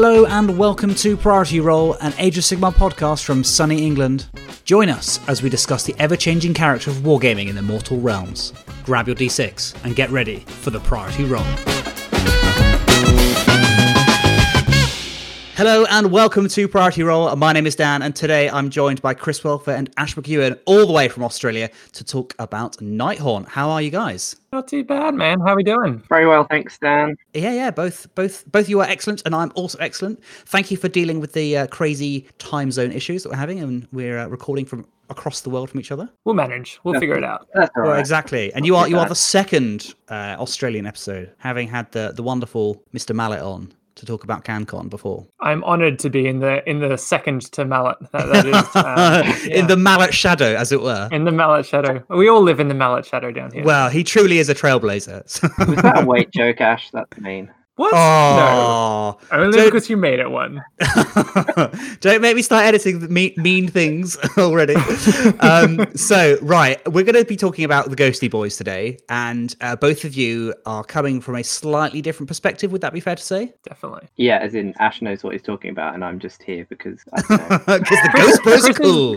Hello and welcome to Priority Roll, an Age of Sigmar podcast from sunny England. Join us as we discuss the ever changing character of wargaming in the mortal realms. Grab your d6 and get ready for the Priority Roll. Hello and welcome to Priority Roll. My name is Dan, and today I'm joined by Chris Welfare and Ash McEwen, all the way from Australia, to talk about Nighthaunt. How are you guys? Not too bad, man. How are we doing? Very well, thanks, Dan. Yeah, yeah, both, both, both you are excellent, and I'm also excellent. Thank you for dealing with the uh, crazy time zone issues that we're having, and we're uh, recording from across the world from each other. We'll manage. We'll figure it out. That's all Well, exactly. And you are you are the second uh, Australian episode, having had the the wonderful Mr. Mallet on to talk about CanCon before. I'm honoured to be in the in the second to Mallet. That, that is um, yeah. In the Mallet shadow, as it were. in the Mallet shadow. We all live in the Mallet shadow down here. Well, he truly is a trailblazer. so- Was that a weight joke, Ash? That's mean. What? oh, No, only Don't- because you made it one. don't make me start editing mean, mean things already. um, so, right, we're going to be talking about the Ghosty Boys today, and uh, both of you are coming from a slightly different perspective. Would that be fair to say? Definitely. Yeah, as in Ash knows what he's talking about, and I'm just here because I don't know. Because the Ghost Boys are cool.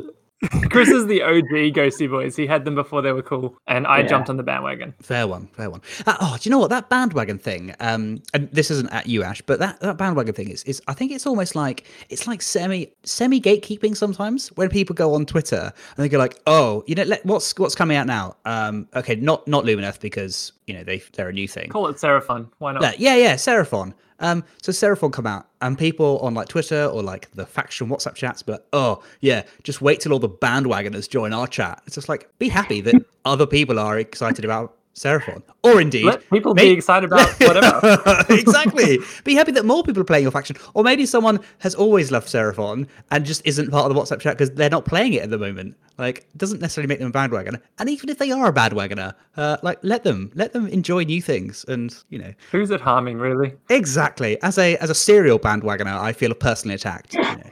Chris is the OG Ghosty Boys. He had them before they were cool, and I Yeah. jumped on the bandwagon. Fair one, fair one. Uh, oh, do you know what that bandwagon thing? Um, and this isn't at you, Ash, but that, that bandwagon thing is, is I think it's almost like it's like semi semi gatekeeping sometimes when people go on Twitter and they go like, oh, you know, let, what's what's coming out now? Um, okay, not not Lumineth because you know they they're a new thing. Call it Seraphon. Why not? Yeah, yeah, yeah, Seraphon. Um, so Seraphon come out, and people on like Twitter or like the faction WhatsApp chats, but oh yeah, just wait till all the bandwagoners join our chat. It's just like be happy that other people are excited about Seraphon, or indeed Let people may- be excited about whatever. exactly. Be happy that more people are playing your faction, or maybe someone has always loved Seraphon and just isn't part of the WhatsApp chat because they're not playing it at the moment. Like, doesn't necessarily make them a bandwagoner. And even if they are a bandwagoner, uh, like let them let them enjoy new things, and you know, Who's it harming, really? exactly. As a as a serial bandwagoner, I feel personally attacked. You know.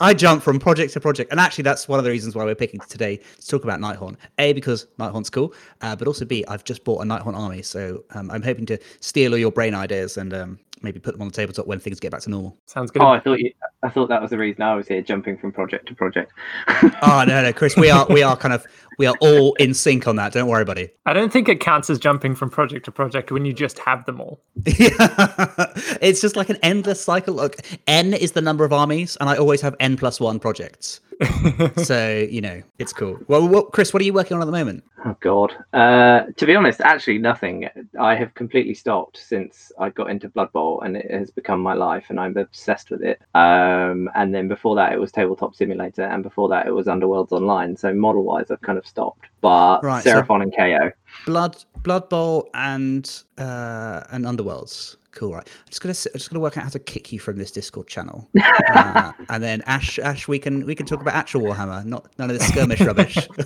I jump from project to project, and actually, that's one of the reasons why we're picking today to talk about Nighthaunt. A, because Nighthaunt's cool, uh, but also B, I've just bought a Nighthaunt army, so um, I'm hoping to steal all your brain ideas and um, maybe put them on the tabletop when things get back to normal. Sounds good. Oh, I thought you. I thought that was the reason I was here, jumping from project to project. Oh no, no, Chris, we are we are kind of we are all in sync on that. Don't worry, buddy. I don't think it counts as jumping from project to project when you just have them all. Yeah. it's just like an endless cycle. Look, N is the number of armies, and I always have N plus one projects. So you know, it's cool. Well, what, Chris, what are you working on at the moment? Oh God. Uh, to be honest, actually nothing. I have completely stopped since I got into Blood Bowl, and it has become my life, and I'm obsessed with it. Um, and then before that, it was Tabletop Simulator, and before that, it was Underworlds Online. So model-wise, I've kind of stopped. But Right, so- Seraphon and KO. Blood, Blood Bowl, and uh, and Underworlds. Cool, right? I'm just gonna s- I'm just gonna work out how to kick you from this Discord channel, uh, and then Ash, Ash, we can we can talk about actual Warhammer, not none of this skirmish rubbish.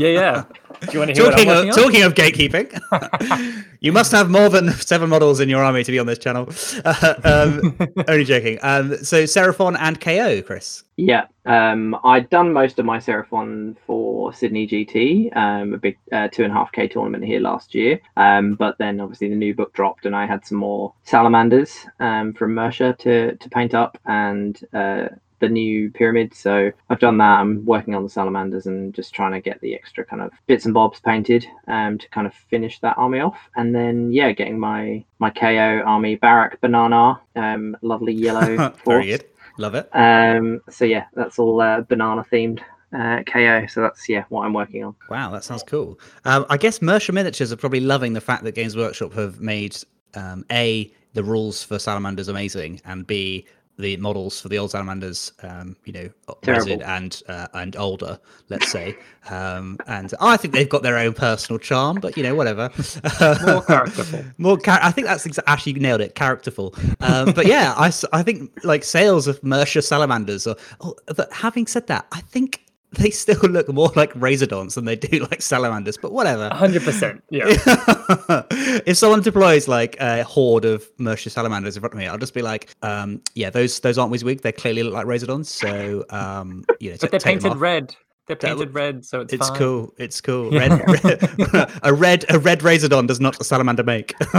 Yeah, yeah. Do you want to hear talking what of I'm working on? talking of gatekeeping, you must have more than seven models in your army to be on this channel. Uh, um, only joking. Um, so Seraphon and KO, Chris. Yeah, um, I'd done most of my Seraphon for Sydney GT, um, a big uh, two and a half K tournament here last year. Um, but then obviously the new book dropped, and I had some more salamanders um, from Mercia to to paint up, and uh, the new pyramid. So I've done that. I'm working on the salamanders and just trying to get the extra kind of bits and bobs painted um, to kind of finish that army off. And then yeah, getting my my KO army barrack Banana, um, lovely yellow. Very good. Love it. Um, so yeah, that's all uh, banana themed uh, KO. So that's yeah what I'm working on. Wow, that sounds cool. Um, I guess Mercia Miniatures are probably loving the fact that Games Workshop have made um, a the rules for salamanders amazing, and b the models for the old salamanders, um, you know, Terrible. and uh, and older, let's say. Um, and I think they've got their own personal charm, but you know, whatever. More characterful. More, char- I think that's exa- actually nailed it. Characterful, um, but yeah, I, I think like sales of Mercia salamanders. Or, oh, but having said that, I think they still look more like Razordons than they do like salamanders. But whatever. 100%. Yeah. if someone deploys like a horde of Mercia salamanders in front of me, I'll just be like, um, yeah, those those aren't WYSIWYG. They clearly look like Razordons. So um, you know, But t- they're painted red. They're That painted red, so it's It's fine. cool. It's cool. Yeah. Red, a red a red Razordon does not a salamander make.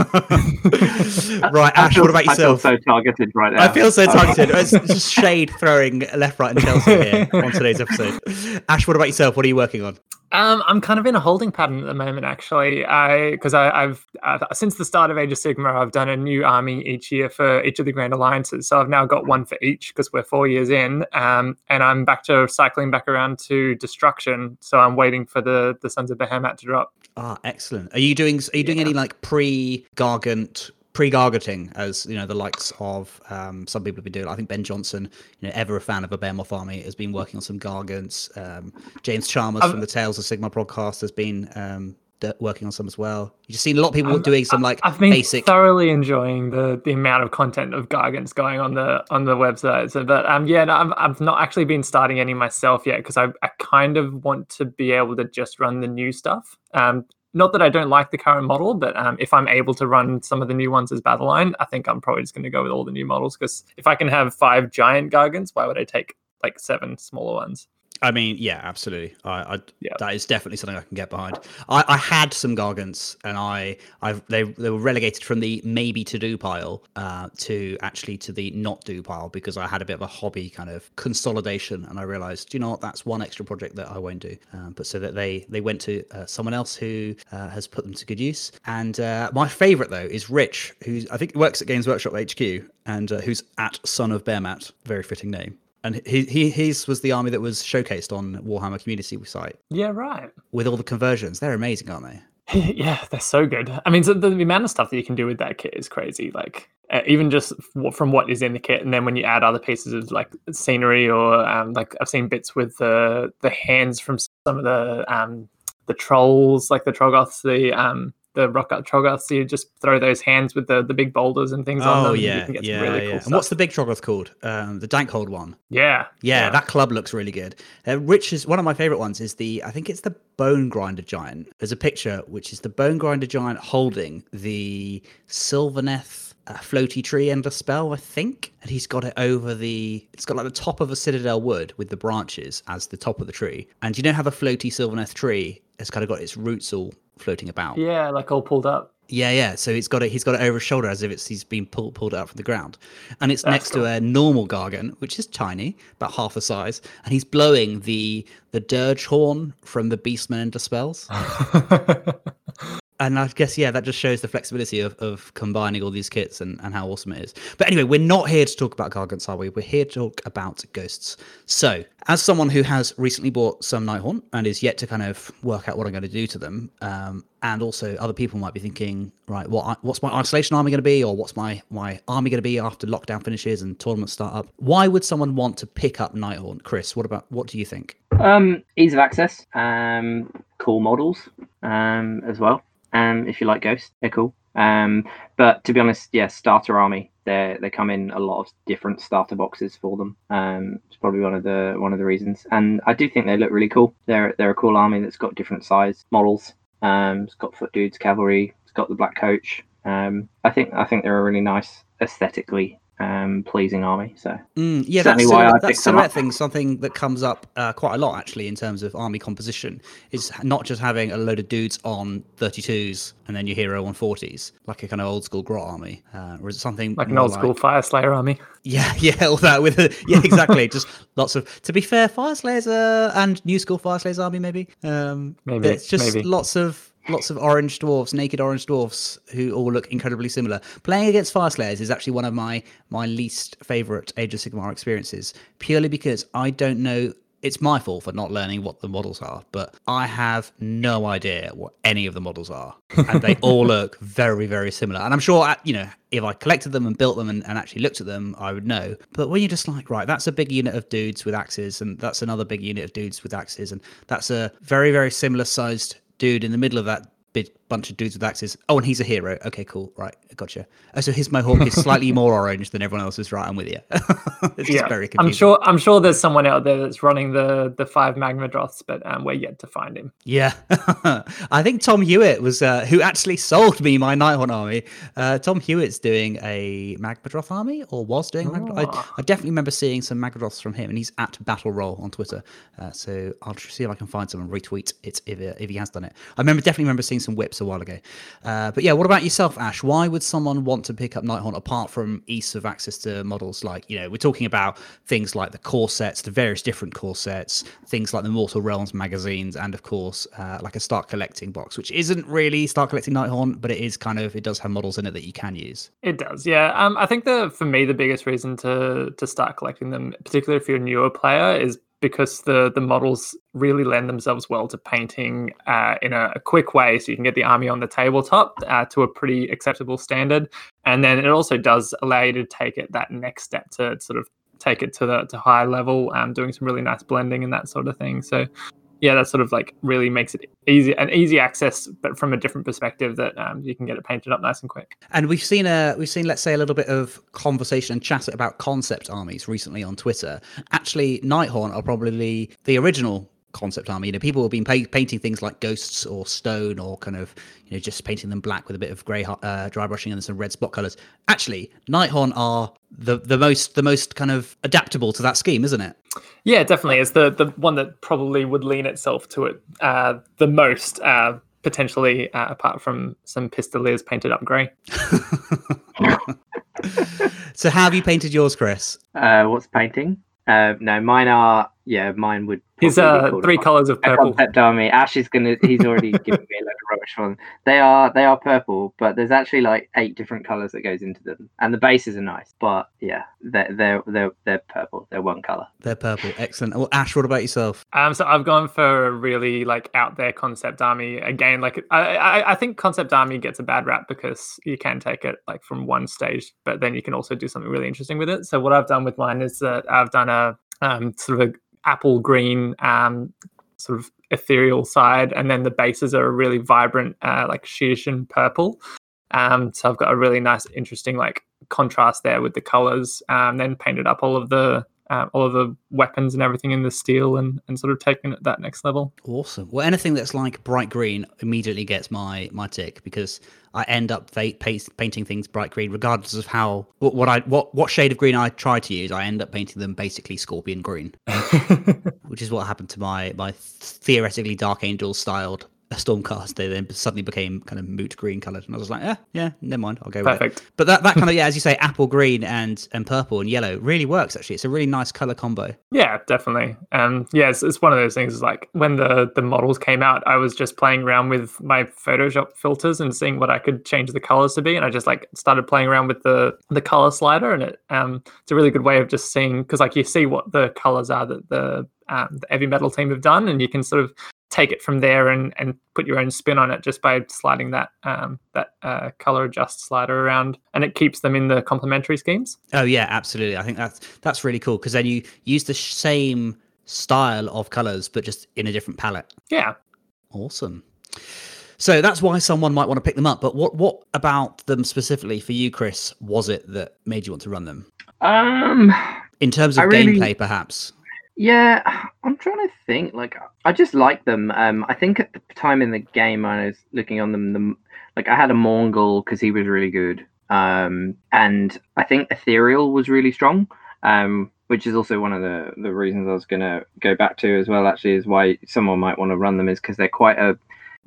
right, Ash. feel- What about yourself? I feel yourself? so targeted right now. I feel so targeted. It's just shade throwing left, right, and Chelsea here on today's episode. Ash, what about yourself? What are you working on? Um, I'm kind of in a holding pattern at the moment, actually. I because I've uh, since the start of Age of Sigmar, I've done a new army each year for each of the Grand Alliances. So I've now got one for each because we're four years in, um, and I'm back to cycling back around to Destruction. So I'm waiting for the the Sons of Behemat to drop. Ah, excellent. Are you doing? Are you doing Yeah. any like pre-gargant? Pre-garganting, as you know, the likes of um, some people have been doing. I think Ben Johnson, you know, ever a fan of a Behemoth army, has been working on some gargants. Um, James Chalmers I've- from the Tales of Sigma podcast has been um, working on some as well. You've seen a lot of people I'm- doing some like I've been basic. thoroughly enjoying the the amount of content of Gargants going on the on the website. So, but um, yeah, no, I've I've not actually been starting any myself yet because I I kind of want to be able to just run the new stuff. Um, not that I don't like the current model, but um, if I'm able to run some of the new ones as battle line, I think I'm probably just going to go with all the new models because if I can have five giant Gargants, why would I take like seven smaller ones? I mean, yeah, absolutely. I, I Yeah. that is definitely something I can get behind. I, I had some gargants, and I, I, they, they were relegated from the maybe to do pile uh, to actually to the not do pile because I had a bit of a hobby kind of consolidation, and I realised, you know what, that's one extra project that I won't do. Um, but so that they they went to uh, someone else who uh, has put them to good use. And uh, my favourite though is Rich, who I think works at Games Workshop HQ, and uh, who's at Son of Behemat, very fitting name. And he, he his was the army that was showcased on Warhammer Community site Yeah, right. with all the conversions. They're amazing, aren't they? yeah, they're so good. I mean, so the, amount of stuff that you can do with that kit is crazy. Like uh, even just f- from what is in the kit, and then when you add other pieces of like scenery or um, like I've seen bits with the the hands from some of the um, the trolls, like the Troggoths, the um, the rock art So You just throw those hands with the the big boulders and things on Oh them. and you yeah, can get some yeah, really yeah. cool and stuff. what's the big Troggoth called? Um, the Dankhold one. yeah, Yeah, that club looks really good. Uh, Rich is one of my favorite ones. Is the I think it's the Bone Grinder Giant. There's a picture which is the Bone Grinder Giant holding the Sylvaneth uh, floaty tree ender spell, I think, and he's got it over the. It's got like the top of a citadel wood with the branches as the top of the tree. And you know how the floaty Sylvaneth tree has kind of got its roots all floating about. yeah, like all pulled up. Yeah, yeah. So he's got it. He's got it over his shoulder as if it's he's been pulled pulled out from the ground, and it's That's next cool. to a normal gargan, which is tiny, about half the size, and he's blowing the the dirge horn from the Beastman Ender spells. And I guess yeah, that just shows the flexibility of, of combining all these kits and, and how awesome it is. But anyway, we're not here to talk about gargants, are we? We're here to talk about ghosts. So, as someone who has recently bought some Nighthaunt and is yet to kind of work out what I'm going to do to them, um, and also other people might be thinking, right, what what's my isolation army going to be, or what's my my army going to be after lockdown finishes and tournaments start up? Why would someone want to pick up Nighthaunt, Chris? What about what do you think? Um, ease of access, um, cool models, um, as well. Um, if you like Ghost, they're cool. Um, but to be honest, yeah, starter army. They they come in a lot of different starter boxes for them. Um, it's probably one of the one of the reasons. And I do think they look really cool. They're they're a cool army that's got different size models. Um, it's got foot dudes, cavalry. It's got the black coach. Um, I think I think they're a really nice aesthetically um, pleasing army. So Mm, yeah, Certainly that's, why I silhouette, that silhouette thing, something that comes up uh, quite a lot actually in terms of army composition. Is not just having a load of dudes on 32s and then your hero on 40s, like a kind of old school grot army, uh, or is it something like an more old school Fyreslayer army. Yeah, yeah, all that with a, yeah, exactly. just lots of. To be fair, Fyreslayers uh, and New School Fyreslayers army maybe. Um, Maybe, it's just maybe. lots of lots of orange dwarfs, naked orange dwarfs who all look incredibly similar. Playing against Fyreslayers is actually one of my my least favorite Age of Sigmar experiences, purely because I don't know. It's my fault for not learning what the models are, but I have no idea what any of the models are, and they all look very, very similar. And I'm sure, uh, you know, if I collected them and built them and, and actually looked at them, I would know. But when you're just like, right, that's a big unit of dudes with axes, and that's another big unit of dudes with axes, and that's a very, very similar sized dude in the middle of that big bunch of dudes with axes. Oh, and he's a hero. Okay, cool. Right, gotcha. Oh, so his mohawk is slightly more orange than everyone else's. Right, I'm with you. it's just very confusing. I'm sure. I'm sure there's someone out there that's running the the five Magmadroths, but um, we're yet to find him. Yeah, I think Tom Hewitt was uh, who actually sold me my Nighthaunt army. Uh, Tom Hewitt's doing a Magmadroth army, or was doing. Magmadroth. I, Oh. I definitely remember seeing some Magmadroths from him, and he's at Battle Roll on Twitter. Uh, so I'll see if I can find some and retweet it if, if he has done it. I remember definitely remember seeing some whips a while ago. Uh, but yeah, what about yourself, Ash? Why would someone want to pick up Nighthaunt apart from ease of access to models? Like you know, we're talking about things like the core sets, the various different core sets, things like the Mortal Realms magazines, and of course, uh, like a start collecting box, which isn't really start collecting Nighthaunt, but it is kind of it does have models in it that you can use. It does, yeah. Um, I think the for me the biggest reason to to start collecting them, particularly if you're a newer player, is because the the models really lend themselves well to painting uh, in a, a quick way, so you can get the army on the tabletop uh, to a pretty acceptable standard, and then it also does allow you to take it that next step to sort of take it to the to high level, um, doing some really nice blending and that sort of thing. So yeah, that sort of like really makes it easy an easy access, but from a different perspective that um, you can get it painted up nice and quick. And we've seen a we've seen let's say a little bit of conversation and chat about concept armies recently on Twitter. Actually, Nighthaunt are probably the original concept army. You know, people have been pa- painting things like ghosts or stone or kind of you know just painting them black with a bit of grey uh, dry brushing and some red spot colors. Actually, Nighthaunt are the the most the most kind of adaptable to that scheme, isn't it? Yeah, definitely. It's the the one that probably would lean itself to it uh, the most, uh, potentially, uh, apart from some pistoliers painted up grey. so, how have you painted yours, Chris? Uh, what's painting? Uh, no, mine are. Yeah, mine would. His probably uh, three colours of purple. concept army. Ash is gonna. He's already given me a load of rubbish for them. They are. They are purple, but there's actually like eight different colors that goes into them, and the bases are nice. But yeah, they're they're they're, they're purple. They're one color. They're purple. Excellent. Well, Ash, what about yourself? Um, so I've gone for a really like out there concept army again. Like I, I, I think concept army gets a bad rap because you can take it like from one stage, but then you can also do something really interesting with it. So what I've done with mine is that I've done a um, sort of a apple green um, sort of ethereal side, and then the bases are a really vibrant uh, like Shyish purple. Um, so I've got a really nice, interesting like contrast there with the colors. Um, then painted up all of the uh, all of the weapons and everything in the steel, and and sort of taken it that next level. Awesome. Well, anything that's like bright green immediately gets my my tick because I end up pa- painting things bright green, regardless of how what, what I what what shade of green I try to use. I end up painting them basically scorpion green, which is what happened to my my theoretically dark angel styled stormcast. They then suddenly became kind of moot green colored, and I was like, yeah, yeah, never mind, I'll go with it. Perfect. But that, that kind of yeah, as you say, apple green and and purple and yellow really works. Actually, it's a really nice color combo. Yeah, definitely. Um, yeah, it's, it's one of those things. Is like when the the models came out, I was just playing around with my Photoshop filters and seeing what I could change the colors to be, and I just like started playing around with the the color slider, and it um, it's a really good way of just seeing because like you see what the colors are that the um, the heavy metal team have done, and you can sort of take it from there and and put your own spin on it just by sliding that um, that uh, color adjust slider around, and it keeps them in the complementary schemes. Oh yeah, absolutely. I think that's that's really cool because then you use the same style of colors but just in a different palette. Yeah, Awesome. So that's why someone might want to pick them up. But what what about them specifically for you, Chris? Was it that made you want to run them Um. in terms of really- gameplay, perhaps? Yeah, I'm trying to think. Like, I just like them. Um, I think at the time in the game, I was looking on them. The like, I had a Mourngul because he was really good. Um, and I think Ethereal was really strong. Um, which is also one of the the reasons I was gonna go back to as well. Actually, is why someone might want to run them is because they're quite a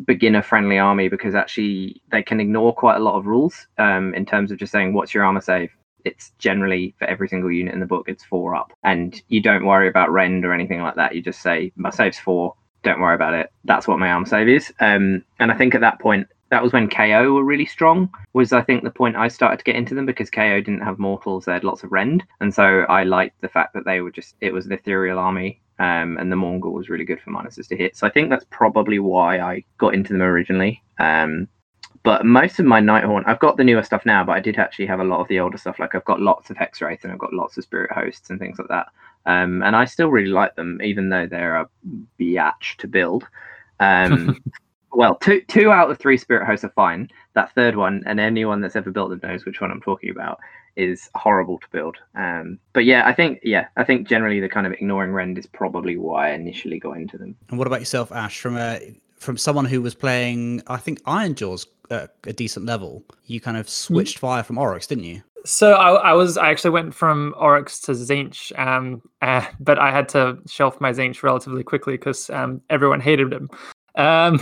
beginner friendly army because actually they can ignore quite a lot of rules um, in terms of just saying what's your armor save it's generally for every single unit in the book it's four up. And you don't worry about rend or anything like that. You just say my save's four. Don't worry about it. That's what my armor save is. Um, and i think at that point that was when ko were really strong was i think the point i started to get into them because ko didn't have mortals. They had lots of rend. And so i liked the fact that they were just it was an ethereal army um, and the Mourngul was really good for minuses to hit. So i think that's probably why i got into them originally. Um, but most of my Nighthaunt, I've got the newer stuff now, but I did actually have a lot of the older stuff. Like I've got lots of Hexwraith and I've got lots of Spirit Hosts and things like that. Um, and I still really like them, even though they're a biatch to build. Um, well, two two out of three spirit hosts are fine. That third one, and anyone that's ever built them knows which one I'm talking about, is horrible to build. Um, but yeah, I think yeah, I think generally the kind of ignoring rend is probably why I initially got into them. And what about yourself, Ash? From a from someone who was playing, I think Ironjawz at a decent level, you kind of switched fire from Orruks, didn't you? So I, I, was I actually went from Orruks to Tzeentch, um, uh, but I had to shelf my Tzeentch relatively quickly because um, everyone hated him. Um,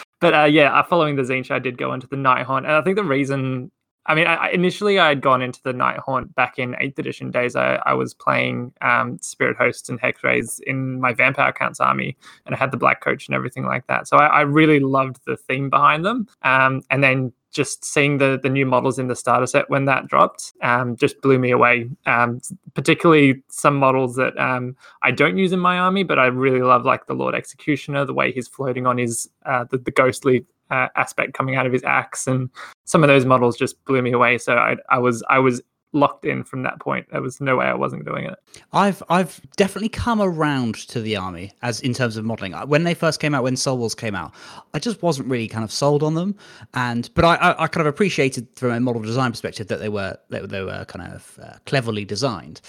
but uh, yeah, uh, following the Tzeentch, I did go into the Nighthaunt, and I think the reason I mean, I, initially I had gone into the Night Nighthaunt back in 8th edition days. I, I was playing um, Spirit Hosts and Hexwraiths in my Vampire Counts army, and I had the Black Coach and everything like that. So I, I really loved the theme behind them. Um, and then just seeing the the new models in the starter set when that dropped um, just blew me away. Um, particularly some models that um, I don't use in my army, but I really love, like the Lord Executioner, the way he's floating on his uh, the, the ghostly uh, aspect coming out of his axe, and some of those models just blew me away. So I, I was I was locked in from that point. There was no way I wasn't doing it. I've I've definitely come around to the army as in terms of modeling. When they first came out, when Soul Wars came out, I just wasn't really kind of sold on them. And but I I, I kind of appreciated from a model design perspective that they were they, they were kind of uh, cleverly designed.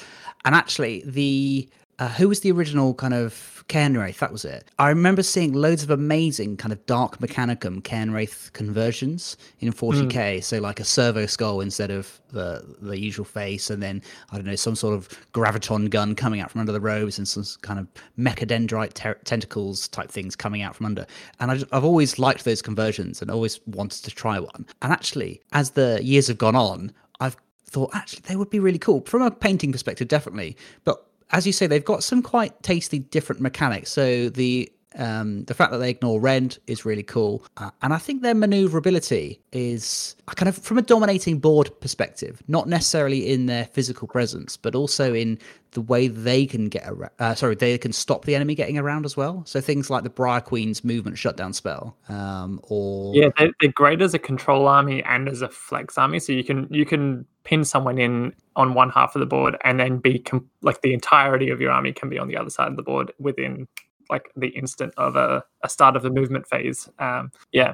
And actually, the uh, who was the original kind of Cairnwraith, that was it. I remember seeing loads of amazing kind of dark mechanicum Cairnwraith conversions in 40k. Mm. So like a servo skull instead of the the usual face, and then I don't know some sort of graviton gun coming out from under the robes, and some kind of mechadendrite ter- tentacles type things coming out from under. And I have always liked those conversions and always wanted to try one. And actually, as the years have gone on, I've thought actually they would be really cool from a painting perspective, definitely. But as you say, they've got some quite tasty different mechanics. So the um, the fact that they ignore rend is really cool, uh, and I think their maneuverability is kind of from a dominating board perspective, not necessarily in their physical presence, but also in the way they can get around. Uh, sorry, they can stop the enemy getting around as well. So things like the Briar Queen's movement shutdown spell, um, or yeah, they're, they're great as a control army and as a flex army. So you can you can pin someone in on one half of the board and then be com- like the entirety of your army can be on the other side of the board within like the instant of a, a start of the movement phase. Um, yeah.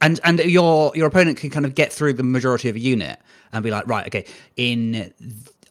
And and your your opponent can kind of get through the majority of a unit and be like, right, okay, in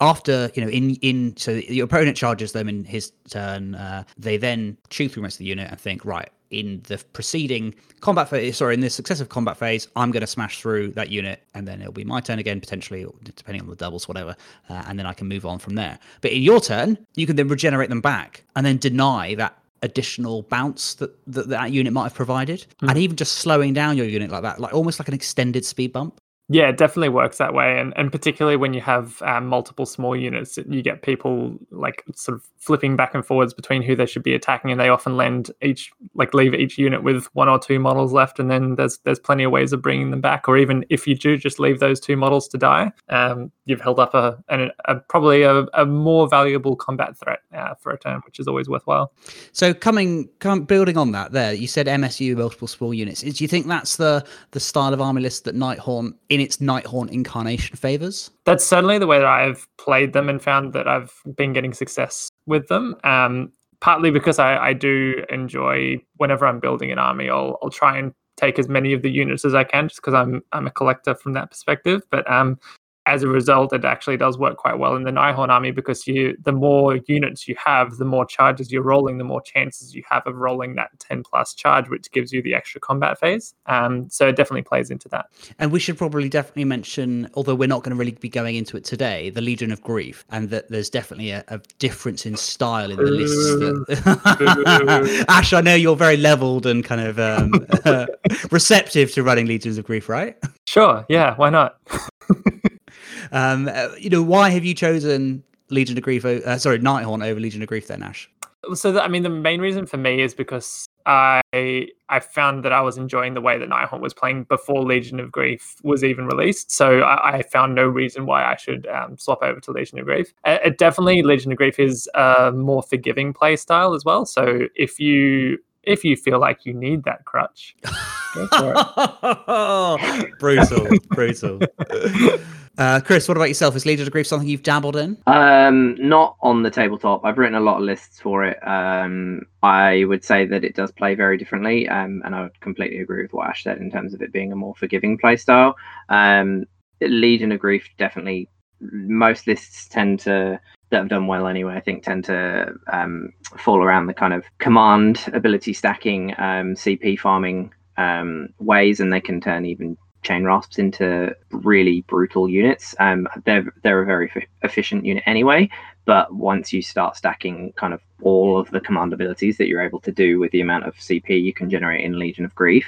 after you know in in so your opponent charges them in his turn uh, they then chew through most of the unit and think right in the preceding combat phase sorry in the successive combat phase i'm going to smash through that unit and then it'll be my turn again potentially depending on the doubles whatever uh, and then i can move on from there. But in your turn you can then regenerate them back and then deny that additional bounce that that, that unit might have provided. Mm. and even just slowing down your unit like that like almost like an extended speed bump yeah, it definitely works that way, and and particularly when you have um, multiple small units, you get people like sort of flipping back and forwards between who they should be attacking, and they often lend each like leave each unit with one or two models left, and then there's there's plenty of ways of bringing them back, or even if you do just leave those two models to die, um, you've held up a, a, a probably a, a, more valuable combat threat uh, for a turn, which is always worthwhile. So coming, come building on that, there you said MSU multiple small units. Do you think that's the the style of army list that Nighthaunt in its Nighthaunt incarnation favors? That's certainly the way that I've played them and found that I've been getting success with them. Um, partly because I, I do enjoy whenever I'm building an army, I'll I'll try and take as many of the units as I can, just because I'm I'm a collector from that perspective. But um, as a result, it actually does work quite well in the Nighthaunt army because you, the more units you have, the more charges you're rolling, the more chances you have of rolling that 10 plus charge, which gives you the extra combat phase. Um, so it definitely plays into that. And we should probably definitely mention, although we're not going to really be going into it today, the Legion of Grief, and that there's definitely a, a difference in style in the lists. That... Ash, I know you're very leveled and kind of um, receptive to running Legions of Grief, right? Sure. Yeah. Why not? Um, uh, you know, why have you chosen Legion of Grief? Uh, sorry, Nighthaunt over Legion of Grief, then Ash. So, the, I mean, the main reason for me is because I I found that I was enjoying the way that Nighthaunt was playing before Legion of Grief was even released. So I, I found no reason why I should um, swap over to Legion of Grief. Uh, it definitely, Legion of Grief is a more forgiving play style as well. So if you if you feel like you need that crutch. brutal, brutal. Uh, Chris, what about yourself? Is Legion of Grief something you've dabbled in? Um, not on the tabletop. I've written a lot of lists for it. Um, I would say that it does play very differently, um, and I would completely agree with what Ash said in terms of it being a more forgiving playstyle. Um, Legion of Grief definitely. Most lists tend to that have done well anyway. I think tend to um, fall around the kind of command ability stacking, um, CP farming um, ways, and they can turn even chain rasps into really brutal units. Um, they're they're a very f- efficient unit anyway, but once you start stacking kind of all of the command abilities that you're able to do with the amount of CP you can generate in Legion of Grief,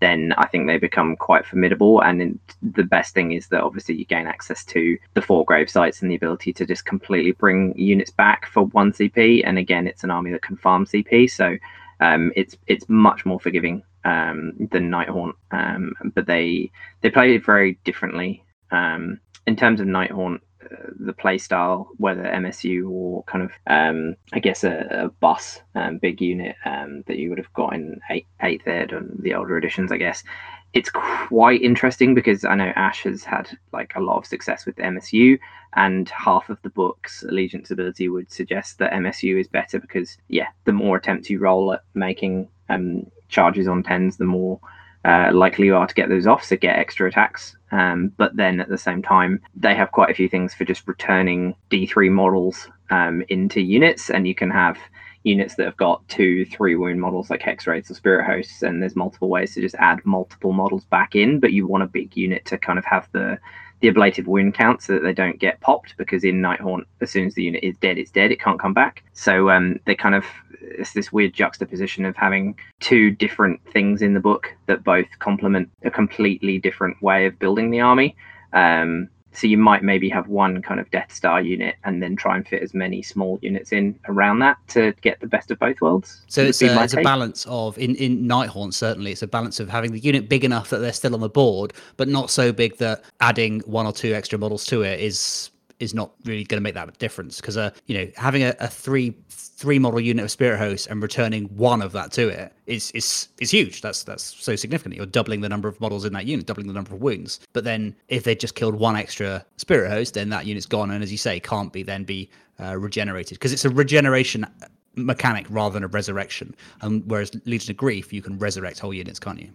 then I think they become quite formidable. And the best thing is that obviously you gain access to the four grave sites and the ability to just completely bring units back for one CP. And again, it's an army that can farm CP, so um, it's it's much more forgiving um, than Nighthaunt, um, but they they play it very differently. Um, in terms of Nighthaunt, uh, the play style, whether MSU or kind of, um, I guess, a, a bus um, big unit um, that you would have got in eight, eighth ed and the older editions, I guess, it's quite interesting because I know Ash has had like a lot of success with MSU, and half of the book's allegiance ability would suggest that MSU is better because yeah, the more attempts you roll at making um, charges on tens, the more uh, likely you are to get those off, so get extra attacks. Um, but then at the same time, they have quite a few things for just returning D3 models um, into units, and you can have units that have got two, three wound models like Hexwraiths or Spirit Hosts, and there's multiple ways to just add multiple models back in, but you want a big unit to kind of have the the ablative wound count so that they don't get popped because in Nighthaunt, as soon as the unit is dead, it's dead. It can't come back. So um, they kind of it's this weird juxtaposition of having two different things in the book that both complement a completely different way of building the army. Um, so you might maybe have one kind of Death Star unit and then try and fit as many small units in around that to get the best of both worlds. So it's, a, it's a, balance of in in Nighthaunt certainly it's a balance of having the unit big enough that they're still on the board, but not so big that adding one or two extra models to it is is not really going to make that difference because uh you know having a, a three three model unit of spirit host and returning one of that to it is is is huge. That's that's so significant. You're doubling the number of models in that unit doubling the number of wounds but then if they just killed one extra spirit host then that unit's gone and as you say can't be then be uh, regenerated because it's a regeneration mechanic rather than a resurrection. And whereas legion of grief you can resurrect whole units can't you?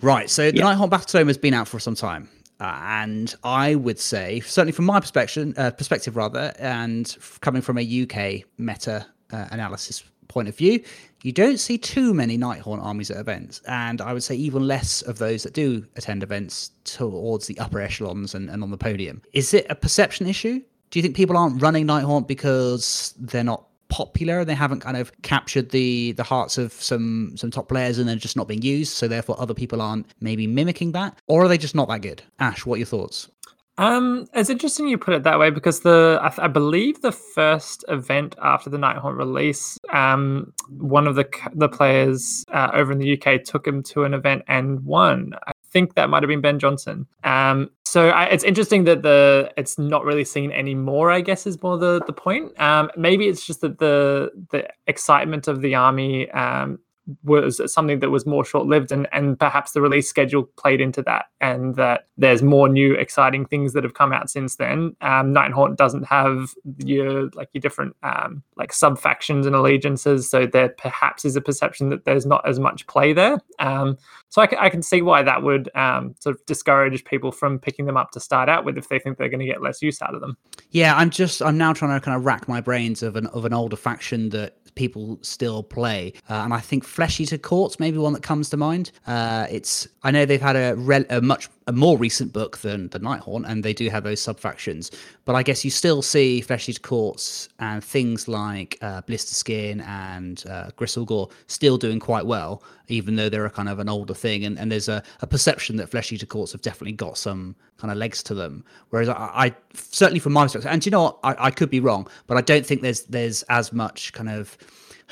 Right so the yeah. nighthaunt battle has been out for some time uh, and I would say, certainly from my perspective, uh, perspective rather, and coming from a UK meta uh, analysis point of view, you don't see too many Nighthaunt armies at events, and I would say even less of those that do attend events towards the upper echelons and, and on the podium. Is it a perception issue? Do you think people aren't running Nighthaunt because they're not popular. They haven't kind of captured the the hearts of some some top players, and they're just not being used. So therefore, other people aren't maybe mimicking that, or are they just not that good? Ash, what are your thoughts? Um, it's interesting you put it that way because the I, I believe the first event after the Nighthaunt release, um, one of the the players uh, over in the UK took him to an event and won. Think that might have been Ben Johnson. Um, so I, it's interesting that the it's not really seen anymore. I guess is more the the point. Um, maybe it's just that the the excitement of the army um, was something that was more short lived and, and perhaps the release schedule played into that and that there's more new exciting things that have come out since then. Um, Nighthaunt doesn't have your like your different um, like sub factions and allegiances, so there perhaps is a perception that there's not as much play there. Um, so I can, I can see why that would um, sort of discourage people from picking them up to start out with if they think they're going to get less use out of them. Yeah, I'm just I'm now trying to kind of rack my brains of an of an older faction that people still play. Uh, and I think Flesh Eater Courts maybe one that comes to mind. Uh, it's I know they've had a, re- a much a more recent book than the Nighthaunt, and they do have those sub factions. But I guess you still see Flesh Eater Courts and things like uh, Blisterskin and uh, Gristlegore still doing quite well, even though they're a kind of an older thing. And, and there's a, a perception that Flesh Eater Courts have definitely got some kind of legs to them. Whereas I, I certainly from my perspective, and you know what, I, I could be wrong, but I don't think there's there's as much kind of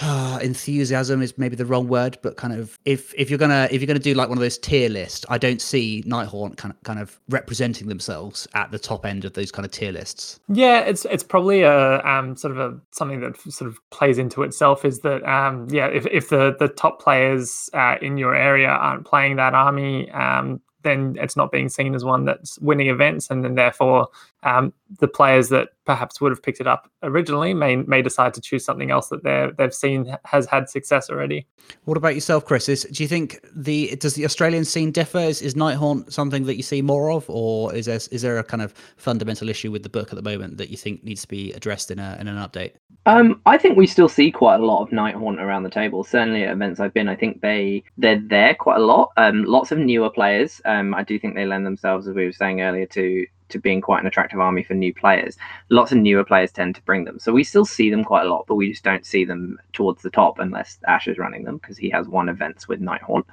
uh, enthusiasm is maybe the wrong word, but kind of if if you're gonna if you're gonna do like one of those tier lists, I don't see Nighthaunt kind of kind of representing themselves at the top end of those kind of tier lists. Yeah, it's it's probably a um, sort of a something that sort of plays into itself is that um, yeah, if if the the top players uh, in your area aren't playing that army, um, then it's not being seen as one that's winning events, and then therefore um, the players that perhaps would have picked it up originally may may decide to choose something else that they they've seen has had success already. What about yourself, Chris? Is, do you think the does the Australian scene differ? Is, is Nighthaunt something that you see more of, or is there is there a kind of fundamental issue with the book at the moment that you think needs to be addressed in a in an update? Um, I think we still see quite a lot of Nighthaunt around the table. Certainly at events I've been, I think they they're there quite a lot. Um, lots of newer players. Um, I do think they lend themselves, as we were saying earlier, to to being quite an attractive army for new players. Lots of newer players tend to bring them, so we still see them quite a lot, but we just don't see them towards the top unless Ash is running them because he has won events with Nighthaunt.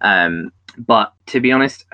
Um, but to be honest,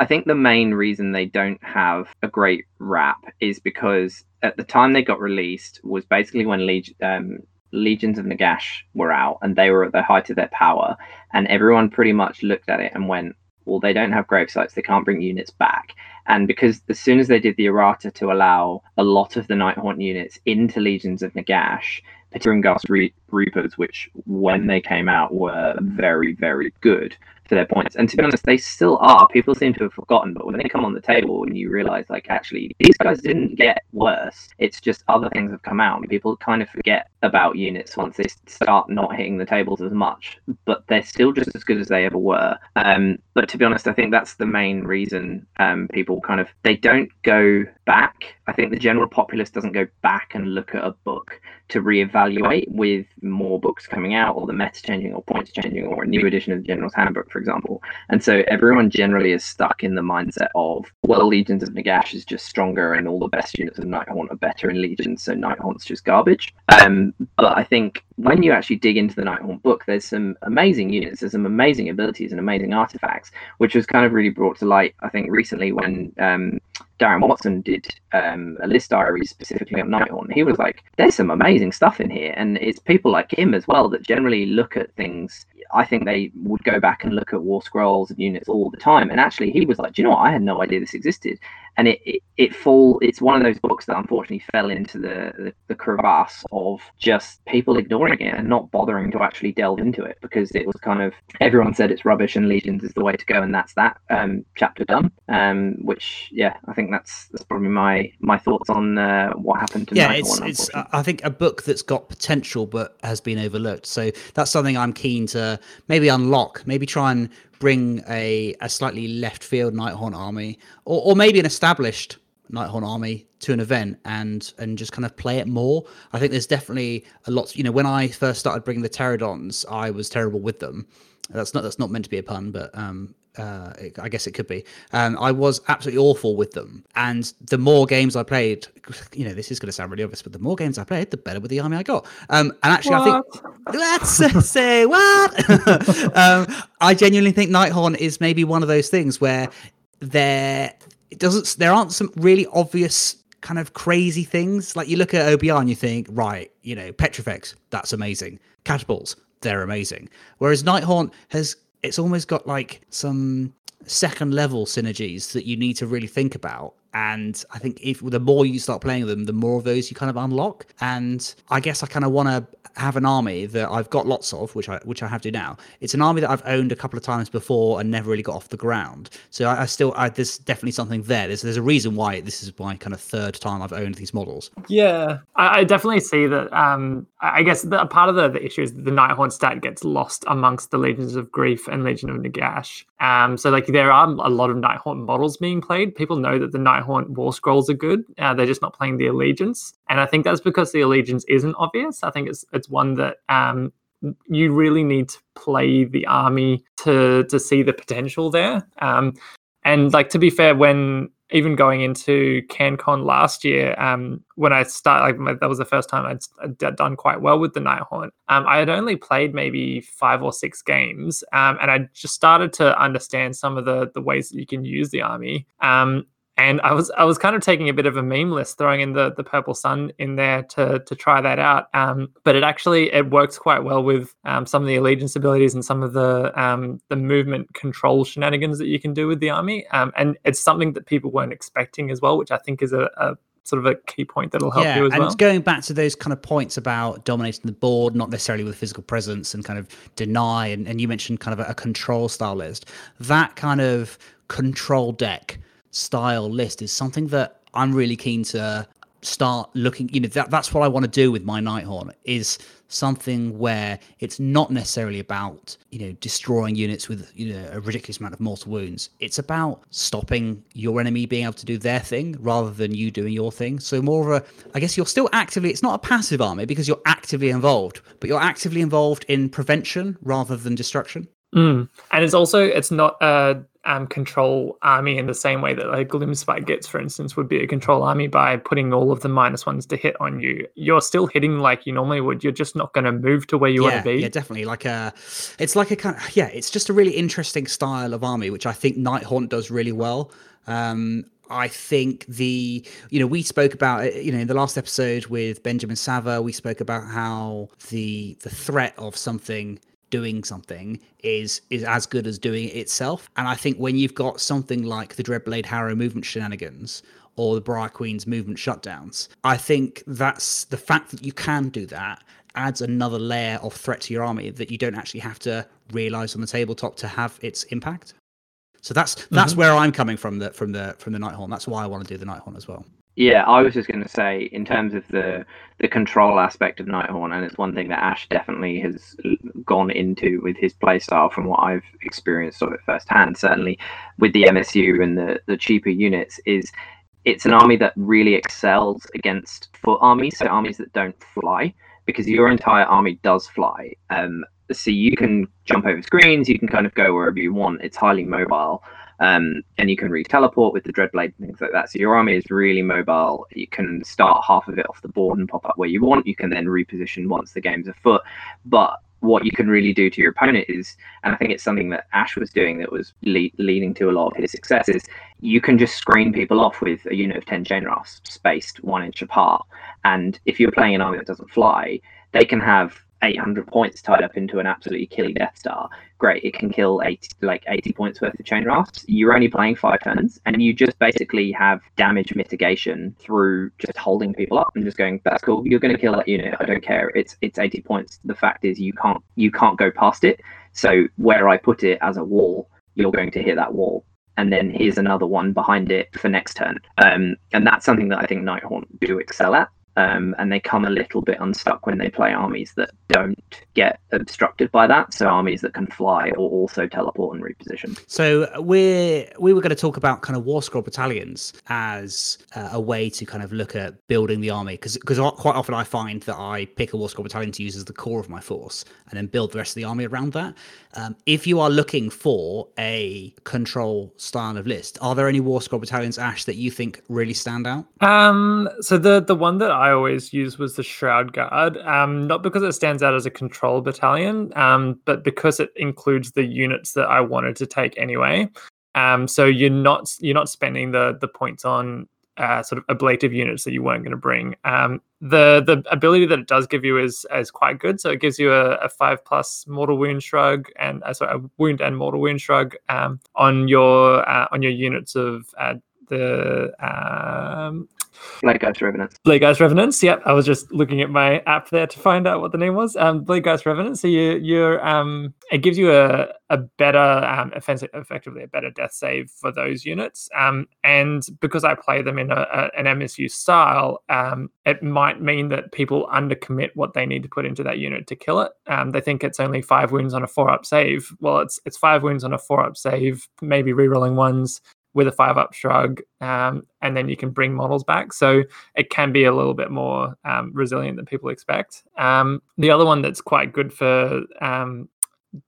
I think the main reason they don't have a great rap is because at the time they got released was basically when um, Legions of Nagash were out and they were at the height of their power, and everyone pretty much looked at it and went, well, they don't have grave sites, they can't bring units back. And because as soon as they did the errata to allow a lot of the Nighthaunt units into Legions of Nagash, Grimghast Re- Reapers, which when they came out were very, very good, for their points. And to be honest, they still are. People seem to have forgotten, but when they come on the table and you realize, like, actually, these guys didn't get worse. It's just other things have come out. People kind of forget about units once they start not hitting the tables as much, but they're still just as good as they ever were. Um, but to be honest, I think that's the main reason um, people kind of they don't go back. I think the general populace doesn't go back and look at a book to reevaluate with more books coming out or the meta changing or points changing or a new edition of the General's Handbook, for example. And so everyone generally is stuck in the mindset of, well, Legions of Nagash is just stronger and all the best units of Night Nighthaunt are better in Legions, so Night Nighthaunt's just garbage. Um, but I think when you actually dig into the Nighthaunt book, there's some amazing units, there's some amazing abilities and amazing artifacts, which was kind of really brought to light, I think, recently when um, Darren Watson did um, a list diary specifically on Nighthaunt. He was like, "There's some amazing stuff in here," and it's people like him as well that generally look at things. I think they would go back and look at War Scrolls and units all the time. And actually, he was like, "Do you know what? I had no idea this existed." And it, it, it fall. It's one of those books that unfortunately fell into the, the the crevasse of just people ignoring it and not bothering to actually delve into it because it was kind of everyone said it's rubbish and Legions is the way to go, and that's that um, chapter done. Um, which yeah, I think that's that's probably my my thoughts on uh, what happened to yeah it's it's i think a book that's got potential but has been overlooked so that's something i'm keen to maybe unlock maybe try and bring a, a slightly left field Nighthaunt army or, or maybe an established Nighthaunt army to an event and and just kind of play it more. I think there's definitely a lot you know when i first started bringing the pterodons i was terrible with them. That's not that's not meant to be a pun but um uh, it- I guess it could be. Um, I was absolutely awful with them, and the more games I played, you know, this is going to sound really obvious, but the more games I played, the better with the army I got. Um, and actually, I think let's say what? Um, I genuinely think Nighthaunt is maybe one of those things where there it doesn't there aren't some really obvious kind of crazy things. Like you look at OBR and you think right you know Petrifex that's amazing. Catapults they're amazing. Whereas Nighthaunt has it's almost got like some second level synergies that you need to really think about and i think if the more you start playing them the more of those you kind of unlock and i guess i kind of want to have an army that i've got lots of which i which i have to now it's an army that i've owned a couple of times before and never really got off the ground so i, I still I, there's definitely something there there's, there's a reason why this is my kind of third time i've owned these models Yeah, I, I definitely see that. Um, I guess the, part of the, the issue is the Nighthaunt stat gets lost amongst the Legions of Grief and Legion of Nagash. Um, so like there are a lot of Nighthaunt models being played. People know that the Nighthaunt War Scrolls are good. Uh, they're just not playing the Allegiance, and I think that's because the Allegiance isn't obvious. I think it's it's one that um, you really need to play the army to to see the potential there. Um, and like to be fair, when even going into CanCon last year, um, when I started, like my, that was the first time I'd, I'd done quite well with the Nighthaunt. Um, I had only played maybe five or six games, um, and I just started to understand some of the the ways that you can use the army. Um, and I was I was kind of taking a bit of a meme list, throwing in the the purple sun in there to to try that out. Um, but it actually it works quite well with um, some of the allegiance abilities and some of the um, the movement control shenanigans that you can do with the army. Um, and it's something that people weren't expecting as well, which I think is a, a sort of a key point that'll help yeah, you as and well. it's going back to those kind of points about dominating the board, not necessarily with physical presence and kind of deny. And, and you mentioned kind of a, a control style list. That kind of control deck style list is something that I'm really keen to start looking you know that that's what I want to do with my Nighthaunt is something where it's not necessarily about you know destroying units with you know a ridiculous amount of mortal wounds. It's about stopping your enemy being able to do their thing rather than you doing your thing. So more of a i guess you're still actively it's not a passive army because you're actively involved but you're actively involved in prevention rather than destruction Mm. And it's also it's not a um, control army in the same way that like Gloomspite Gitz, for instance, would be a control army by putting all of the minus ones to hit on you. You're still hitting like you normally would. You're just not going to move to where you yeah, want to be. Yeah, definitely. Like a, it's like a kind of yeah. It's just a really interesting style of army, which I think Nighthaunt does really well. Um, I think the you know we spoke about it you know in the last episode with Benjamin Sava we spoke about how the the threat of something doing something is is as good as doing it itself. And I think when you've got something like the Dreadblade Harrow movement shenanigans or the Briar Queen's movement shutdowns, I think that's the fact that you can do that adds another layer of threat to your army that you don't actually have to realize on the tabletop to have its impact. So that's that's mm-hmm. where I'm coming from the from the from the Nighthaunt. That's why I want to do the Nighthaunt as well. Yeah, I was just going to say, in terms of the the control aspect of Nighthaunt, and it's one thing that Ash definitely has gone into with his playstyle, from what I've experienced of it firsthand. Certainly, with the MSU and the the cheaper units, is it's an army that really excels against foot armies, so armies that don't fly, because your entire army does fly. Um, so you can jump over screens, you can kind of go wherever you want. It's highly mobile. Um, and you can re-teleport with the Dreadblade and things like that. So your army is really mobile. You can start half of it off the board and pop up where you want. You can then reposition once the game's afoot. But what you can really do to your opponent is, and I think it's something that Ash was doing that was le- leading to a lot of his successes. you can just screen people off with a unit of 10 chain rasps spaced one inch apart. And if you're playing an army that doesn't fly, they can have 800 points tied up into an absolutely killy Death Star. Great, it can kill 80, like 80 points worth of chain rasps. You're only playing five turns, and you just basically have damage mitigation through just holding people up and just going, "That's cool. You're going to kill that unit. I don't care. It's it's 80 points. The fact is, you can't you can't go past it. So where I put it as a wall, you're going to hit that wall." And then here's another one behind it for next turn. Um, and that's something that I think Nighthaunt do excel at um, and they come a little bit unstuck when they play armies that don't get obstructed by that. So armies that can fly or also teleport and reposition. So we're we were going to talk about kind of war scroll battalions as uh, a way to kind of look at building the army because because quite often I find that I pick a war scroll battalion to use as the core of my force and then build the rest of the army around that. Um, if you are looking for a control style of list, are there any war scroll battalions, Ash, that you think really stand out? Um, so the the one that I I always used was the Shroud Guard, um, not because it stands out as a control battalion, um, but because it includes the units that I wanted to take anyway. Um, so you're not you're not spending the the points on uh, sort of ablative units that you weren't going to bring. Um, the the ability that it does give you is is quite good. So it gives you a, a five plus mortal wound shrug and uh, sorry, a wound and mortal wound shrug um, on your uh, on your units of uh, the um, Bladegheist Revenants. Bladegheist Revenants. Yep, I was just looking at my app there to find out what the name was. Um, Bladegheist Revenants. So you, you're um, it gives you a a better um, offensive, effectively a better death save for those units. Um, and because I play them in a, a an MSU style, um, it might mean that people undercommit what they need to put into that unit to kill it. Um, they think it's only five wounds on a four up save. Well, it's it's five wounds on a four up save, maybe rerolling ones with a five up shrug, um, and then you can bring models back. So it can be a little bit more um, resilient than people expect. Um, the other one that's quite good for um,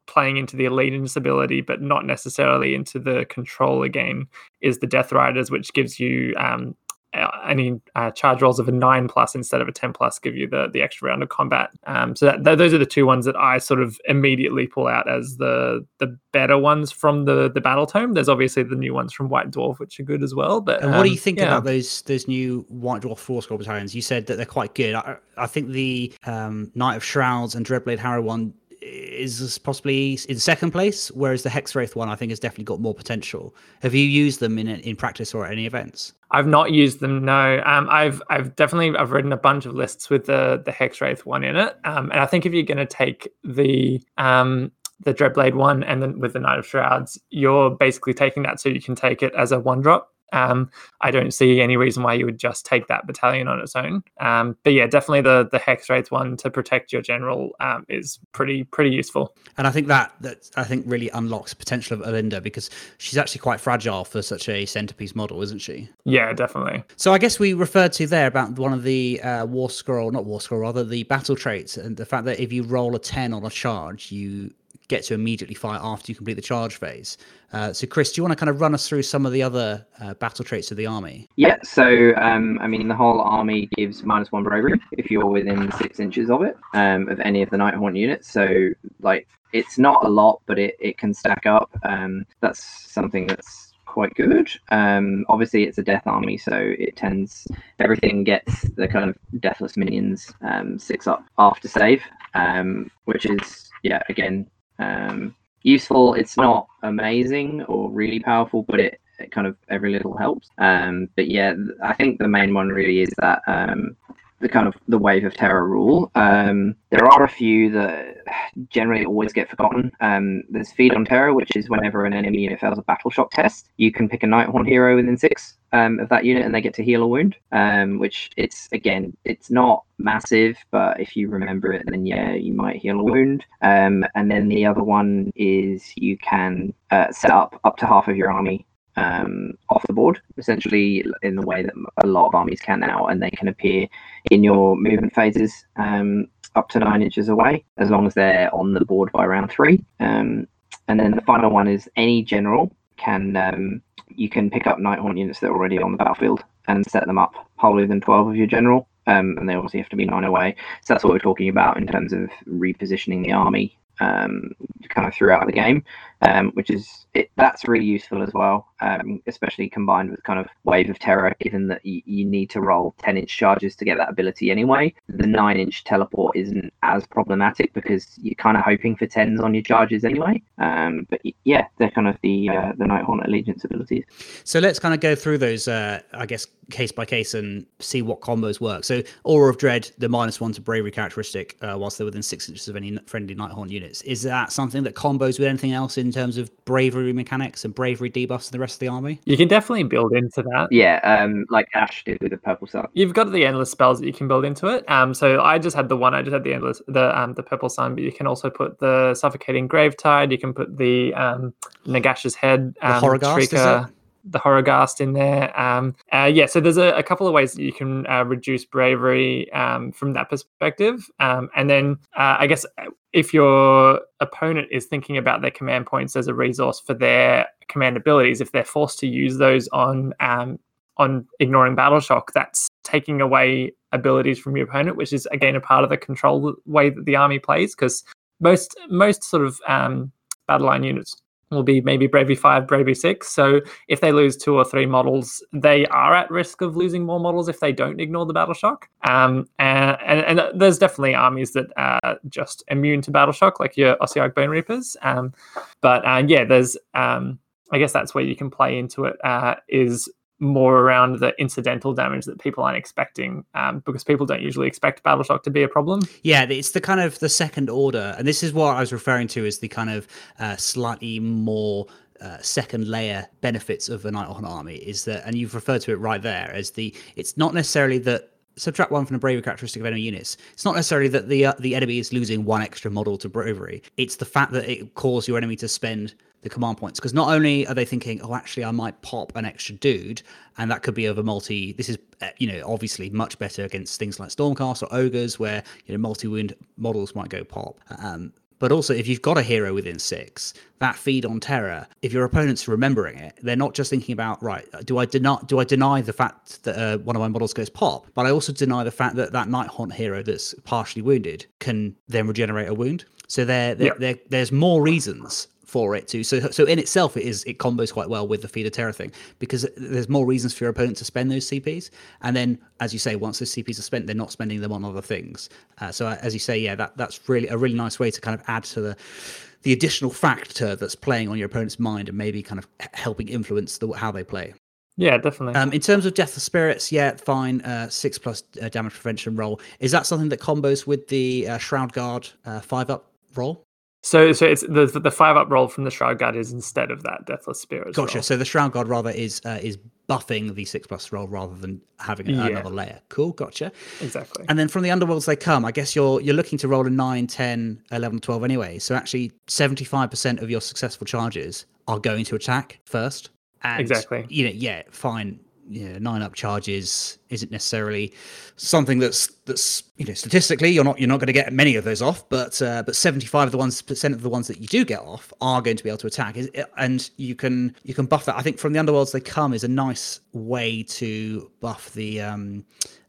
playing into the elite instability, but not necessarily into the control again, is the Death Riders, which gives you um, any uh, charge rolls of a nine plus instead of a ten plus give you the the extra round of combat. Um, so that, those are the two ones that I sort of immediately pull out as the the better ones from the the battle tome. There's obviously the new ones from White Dwarf, which are good as well. But and what um, do you think yeah. about those those new White Dwarf war scroll battalions? You said that they're quite good. I, I think the um, Knight of Shrouds and Dreadblade Harrow one is possibly in second place, whereas the Hexwraith one I think has definitely got more potential. Have you used them in in practice or at any events? I've not used them. No, um, I've I've definitely I've written a bunch of lists with the the Hexwraith one in it, um, and I think if you're going to take the um, the Dreadblade one, and then with the Knight of Shrouds, you're basically taking that so you can take it as a one drop. Um, I don't see any reason why you would just take that battalion on its own. Um, but yeah, definitely the the Hexwraiths one to protect your general um, is pretty pretty useful. And I think that that I think really unlocks potential of Olynder because she's actually quite fragile for such a centerpiece model, isn't she? Yeah, definitely. So I guess we referred to there about one of the uh, war scroll, not war scroll, rather the battle traits, and the fact that if you roll a ten on a charge, you get to immediately fire after you complete the charge phase. Uh, so, Chris, do you want to kind of run us through some of the other uh, battle traits of the army? Yeah, so um, I mean, the whole army gives minus one bravery if you're within six inches of it, um, of any of the Nighthaunt units. So, like, it's not a lot, but it, it can stack up. Um, that's something that's quite good. Um, obviously, it's a death army, so it tends everything gets the kind of deathless minions um, six up after save, um, which is yeah, again um, useful. It's not amazing or really powerful, but it, it kind of every little helps. Um, but yeah, I think the main one really is that um, the kind of the wave of terror rule. Um, there are a few that generally always get forgotten. Um, there's feed on terror, which is whenever an enemy unit fails a battle shock test, you can pick a Nighthaunt hero within six um, of that unit, and they get to heal a wound. Um, which it's again, it's not massive, but if you remember it, then yeah, you might heal a wound. Um, and then the other one is you can uh, set up up to half of your army um, off the board, essentially in the way that a lot of armies can now, and they can appear in your movement phases um, up to nine inches away, as long as they're on the board by round three. Um, and then the final one is any general can um, you can pick up Nighthaunt units that are already on the battlefield and set them up wholly than 12 of your general. Um, and they obviously have to be nine away. So that's what we're talking about in terms of repositioning the army um, kind of throughout the game, um, which is it, that's really useful as well, um, especially combined with kind of wave of terror. Given that you, you need to roll ten inch charges to get that ability anyway, the nine inch teleport isn't as problematic because you're kind of hoping for tens on your charges anyway. Um, but yeah, they're kind of the uh, the Nighthaunt Allegiance abilities. So let's kind of go through those, uh, I guess, case by case and see what combos work. So Aura of Dread, the minus one to bravery characteristic, uh, whilst they're within six inches of any friendly Nighthaunt units, is that something that combos with anything else in terms of bravery mechanics and bravery debuffs in the rest of the army? You can definitely build into that. Yeah, um, like Ash did with the purple sun. You've got the endless spells that you can build into it. Um, so I just had the one. I just had the endless, the um, the purple sun, but you can also put the suffocating grave tide. You can put the um, Nagash's head, um, the Horrorghast, the Horrorghast in there. Um, uh, yeah, so there's a, a, couple of ways that you can uh, reduce bravery um, from that perspective. Um, and then uh, I guess uh, if your opponent is thinking about their command points as a resource for their command abilities, if they're forced to use those on um, on ignoring battle shock, that's taking away abilities from your opponent, which is again a part of the control way that the army plays because most most sort of um, battle line units will be maybe Bravery 5, Bravery 6. So if they lose two or three models, they are at risk of losing more models if they don't ignore the battle shock. Um, and, and, and, there's definitely armies that are just immune to battle shock, like your Ossiarch Bone Reapers. Um, but uh, yeah, there's, um, I guess that's where you can play into it. Uh, is more around the incidental damage that people aren't expecting um, because people don't usually expect battle shock to be a problem yeah it's the kind of the second order and this is what i was referring to as the kind of uh, slightly more uh, second layer benefits of a Nighthaunt army is that, and you've referred to it right there as the. It's not necessarily that subtract one from the bravery characteristic of enemy units. It's not necessarily that the uh, the enemy is losing one extra model to bravery. It's the fact that it calls your enemy to spend the command points because not only are they thinking oh actually i might pop an extra dude and that could be of a multi this is uh, you know obviously much better against things like stormcast or ogres where you know multi-wound models might go pop. Um, but also if you've got a hero within six that feed on terror if your opponent's remembering it they're not just thinking about right do i deny do i deny the fact that uh, one of my models goes pop but i also deny the fact that that night haunt hero that's partially wounded can then regenerate a wound? So there, there, there, there's more reasons for it to. So so in itself, it is it combos quite well with the feeder terror thing because there's more reasons for your opponent to spend those CPs, and then as you say, once those CPs are spent, they're not spending them on other things. Uh, so as you say, yeah, that that's really a really nice way to kind of add to the the additional factor that's playing on your opponent's mind and maybe kind of helping influence the, how they play. Yeah, definitely. Um, in terms of Deathless Spirits, yeah, fine. Uh, six plus uh, damage prevention roll. Is that something that combos with the uh, Shroud Guard uh, five up roll? So, so it's the the five up roll from the Shroud Guard is instead of that Deathless Spirit. Gotcha. roll. So the Shroud Guard rather is uh, is buffing the six plus roll rather than having Yeah. another layer. Cool. Gotcha. exactly. And then from the underworlds they come. I guess you're you're looking to roll a 9, 10, 11, 12 anyway. So actually 75% of your successful charges are going to attack first. And, Exactly. You know, yeah, fine. Yeah, nine up charges isn't necessarily something that's that's you know statistically you're not you're not going to get many of those off, but uh, but 75 of the ones percent of the ones that you do get off are going to be able to attack, and you can you can buff that. I think from the underworlds they come is a nice way to buff the um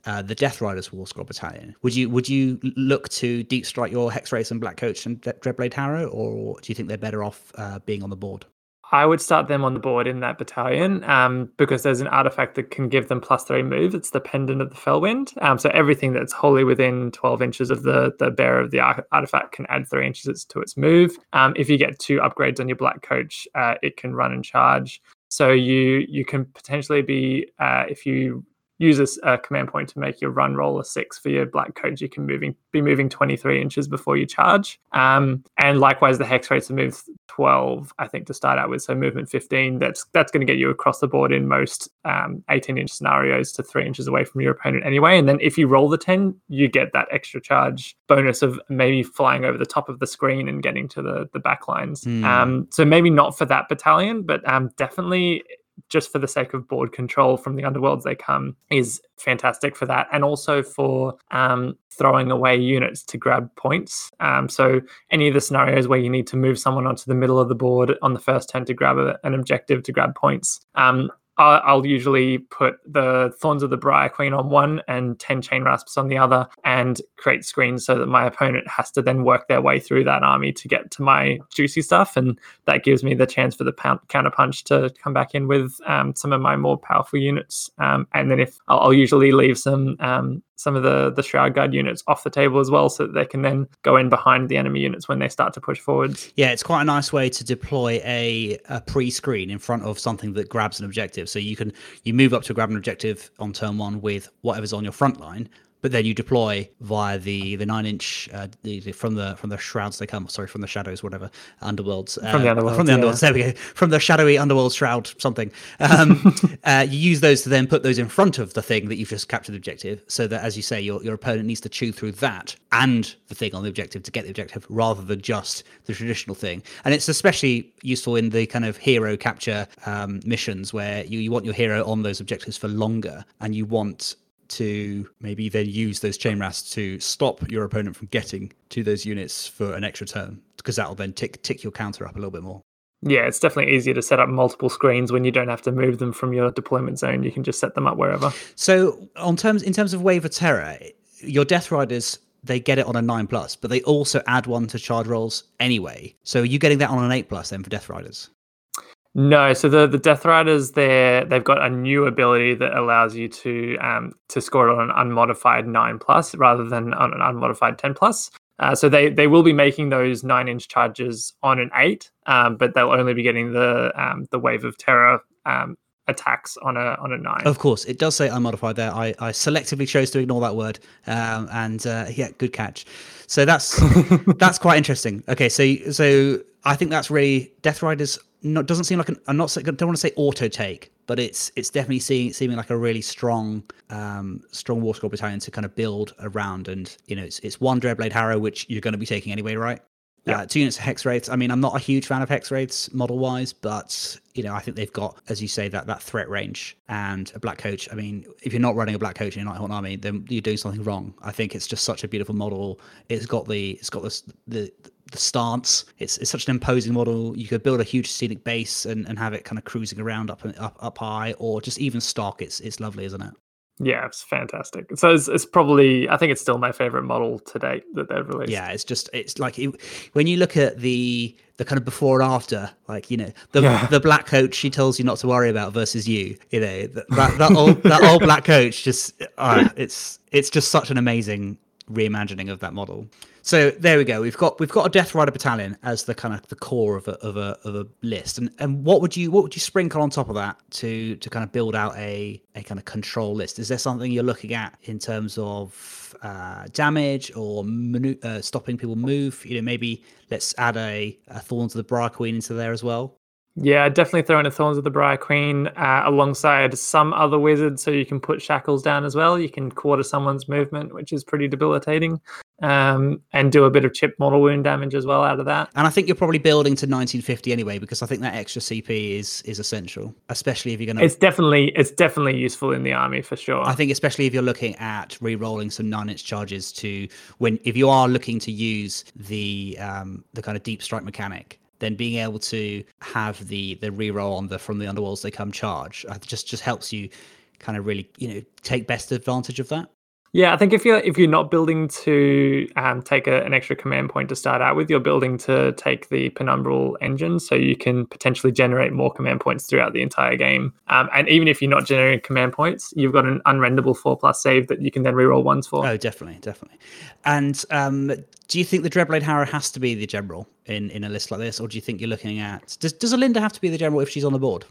uh, the Death Riders War Scroll Battalion. Would you would you look to deep strike your Hexwraiths and Black Coach and Dre- Dreadblade Harrow, or do you think they're better off uh, being on the board? I would start them on the board in that battalion um, because there's an artifact that can give them plus three move. It's the Pendant of the Fellwind. Um, so everything that's wholly within 12 inches of the, the bearer of the artifact can add three inches to its move. Um, if you get two upgrades on your Black Coach, uh, it can run and charge. So you you can potentially be uh, if you use a a command point to make your run roll a six for your black coach. You can moving be moving 23 inches before you charge. Um, and likewise, the Hexwraiths are moved 12, I think, to start out with. So movement 15. That's that's going to get you across the board in most um, 18 inch scenarios to three inches away from your opponent anyway. And then if you roll the 10, you get that extra charge bonus of maybe flying over the top of the screen and getting to the the back lines. Hmm. Um, so maybe not for that battalion, but um, definitely just for the sake of board control from the underworlds they come is fantastic for that. And also for um, throwing away units to grab points. Um, so any of the scenarios where you need to move someone onto the middle of the board on the first turn to grab a, an objective to grab points um, I'll, usually put the Thorns of the Briar Queen on one and 10 Chain Rasps on the other and create screens so that my opponent has to then work their way through that army to get to my juicy stuff. And that gives me the chance for the pound, counter punch to come back in with um, some of my more powerful units. Um, and then if I'll, I'll usually leave some um, some of the the Shroud Guard units off the table as well, so that they can then go in behind the enemy units when they start to push forwards. Yeah, it's quite a nice way to deploy a, a pre-screen in front of something that grabs an objective. So you can you move up to grab an objective on turn one with whatever's on your front line, but then you deploy via the the nine inch uh, the, the- from the from the shrouds they come. Sorry, from the shadows, whatever underworlds. Uh, From the underworlds, From the yeah. There we go. From the shadowy underworld shroud something. Um, uh, you use those to then put those in front of the thing that you've just captured the objective, so that as you say, your your opponent needs to chew through that and the thing on the objective to get the objective, rather than just the traditional thing. And it's especially useful in the kind of hero capture um, missions where you, you want your hero on those objectives for longer, and you want to maybe then use those chain rasps to stop your opponent from getting to those units for an extra turn because that'll then tick tick your counter up a little bit more. Yeah, it's definitely easier to set up multiple screens when you don't have to move them from your deployment zone. You can just set them up wherever. So, on terms in terms of wave of terror, your Death Riders they get it on a nine plus, but they also add one to charge rolls anyway. So, are you getting that on an eight plus then for Death Riders? No, so the the Death Riders they they've got a new ability that allows you to um to score it on an unmodified nine plus rather than on an unmodified ten plus. Uh, so they they will be making those nine inch charges on an eight, um, but they'll only be getting the um the wave of terror um attacks on a on a nine. Of course, it does say unmodified there. I, I selectively chose to ignore that word, um, and uh, yeah, good catch. So that's that's quite interesting. Okay, so so I think that's really Death Riders. Not doesn't seem like an. I'm not. say- Don't want to say auto take, but it's it's definitely seeing seeming like a really strong um strong war scroll battalion to kind of build around. And you know, it's it's one Dreadblade Harrow, which you're going to be taking anyway, right? Yeah. Uh, two units of Hexwraiths. I mean, I'm not a huge fan of Hexwraiths model wise, but you know, I think they've got, as you say, that that threat range and a black coach. I mean, if you're not running a black coach in your Nighthaunt army, then you're doing something wrong. I think it's just such a beautiful model. It's got the it's got this the the stance. It's it's such an imposing model. You could build a huge scenic base and, and have it kind of cruising around up up up high, or just even stock. It's it's lovely, isn't it? Yeah, it's fantastic. So it's, it's probably I think it's still my favorite model to date that they've released. Yeah, it's just it's like it, when you look at the the kind of before and after, like you know the Yeah. the black coach she tells you not to worry about versus you, you know that that, that old that old black coach just uh, it's it's just such an amazing reimagining of that model. So there we go. We've got we've got a Death Rider battalion as the kind of the core of a of a of a list. And and what would you what would you sprinkle on top of that to to kind of build out a a kind of control list? Is there something you're looking at in terms of uh, damage or manu- uh, stopping people move? You know, maybe let's add a, a Thorns of the Briar Queen into there as well. Yeah, definitely throw in a Thorns of the Briar Queen uh, alongside some other wizards so you can put shackles down as well. You can quarter someone's movement, which is pretty debilitating, um, and do a bit of chip mortal wound damage as well out of that. And I think you're probably building to 1950 anyway, because I think that extra CP is is essential, especially if you're going to. It's definitely it's definitely useful in the army for sure. I think especially if you're looking at re-rolling some nine-inch charges to when if you are looking to use the um, the kind of deep strike mechanic then being able to have the the reroll on the from the underworlds they come charge uh, just just helps you kind of really you know take best advantage of that. Yeah, I think if you're if you're not building to um, take a, an extra command point to start out with, you're building to take the penumbral engine, so you can potentially generate more command points throughout the entire game. Um, and even if you're not generating command points, you've got an unrendable four plus save that you can then reroll ones for. Oh, definitely, definitely. And um, do you think the Dreadblade Harrow has to be the general in, in a list like this, or do you think you're looking at does does Olynder have to be the general if she's on the board?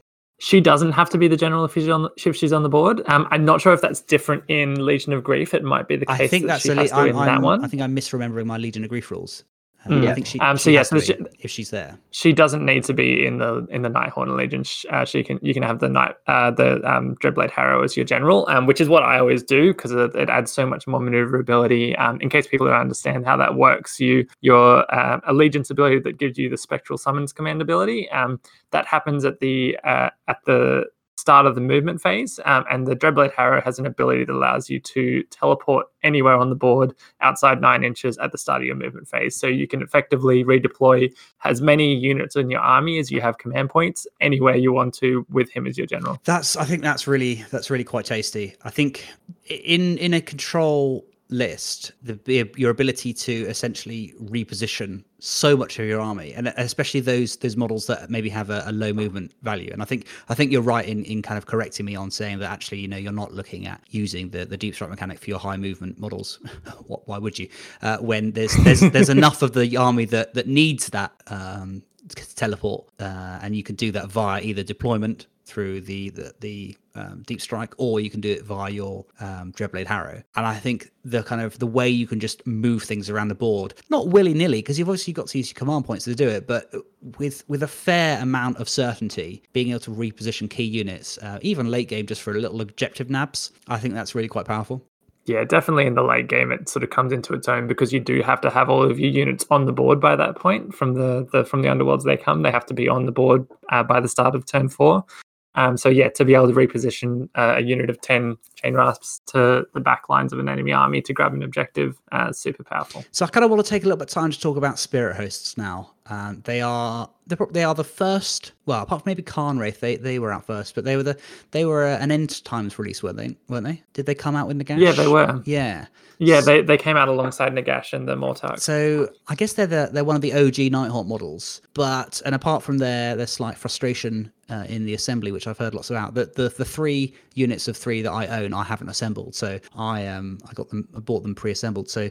She doesn't have to be the general if she's on if she's on the board. Um, I'm not sure if that's different in Legion of Grief. It might be the case I think that that's she a has to I'm, in that I'm- one. I think I'm misremembering my Legion of Grief rules. Um, Mm. I think she, Um, so she yes, to the- be if she's there. she doesn't need to be in the in the Nighthaunt Legion. Sh- Uh, she can you can have the night uh, the um, Dreadblade Harrow as your general, um, which is what I always do because it, it adds so much more maneuverability. Um, in case people don't understand how that works, you your uh, allegiance ability that gives you the Spectral Summons command ability um, that happens at the uh, at the start of the movement phase, um, and the Dreadblade Harrow has an ability that allows you to teleport anywhere on the board outside nine inches at the start of your movement phase. So you can effectively redeploy as many units in your army as you have command points anywhere you want to with him as your general. That's I think that's really that's really quite tasty. I think in in a control list, the your ability to essentially reposition so much of your army, and especially those those models that maybe have a, a low movement value. And I think I think you're right in in kind of correcting me on saying that actually you know you're not looking at using the the deep strike mechanic for your high movement models. What- Why would you? Uh, when there's there's there's enough of the army that that needs that um, teleport, uh, and you can do that via either deployment through the the, the um, deep strike, or you can do it via your um, Dreadblade Harrow. And I think the kind of the way you can just move things around the board, not willy nilly, because you've obviously got to use your command points to do it, but with with a fair amount of certainty, being able to reposition key units, uh, even late game, just for a little objective nabs, I think that's really quite powerful. Yeah, definitely in the late game, it sort of comes into its own because you do have to have all of your units on the board by that point. From the, the from the underworlds they come, they have to be on the board uh, by the start of turn four. Um, so yeah, to be able to reposition uh, a unit of ten chain rasps to the back lines of an enemy army to grab an objective, uh, super powerful. So I kind of want to take a little bit of time to talk about spirit hosts now. Um, they are they are the first. Well, apart from maybe Cairn Wraith, they they were out first, but they were the they were uh, an end times release, weren't they? Weren't they? Did they come out with Nagash? Yeah, they were. Yeah. Yeah, they, they came out alongside Nagash and the Mortarch. So I guess they're the, they're one of the OG Nighthaunt models, but and apart from their their slight frustration uh, in the assembly, which I've heard lots about, the, the the three units of three that I own, I haven't assembled. So I um I got them, I bought them pre-assembled. So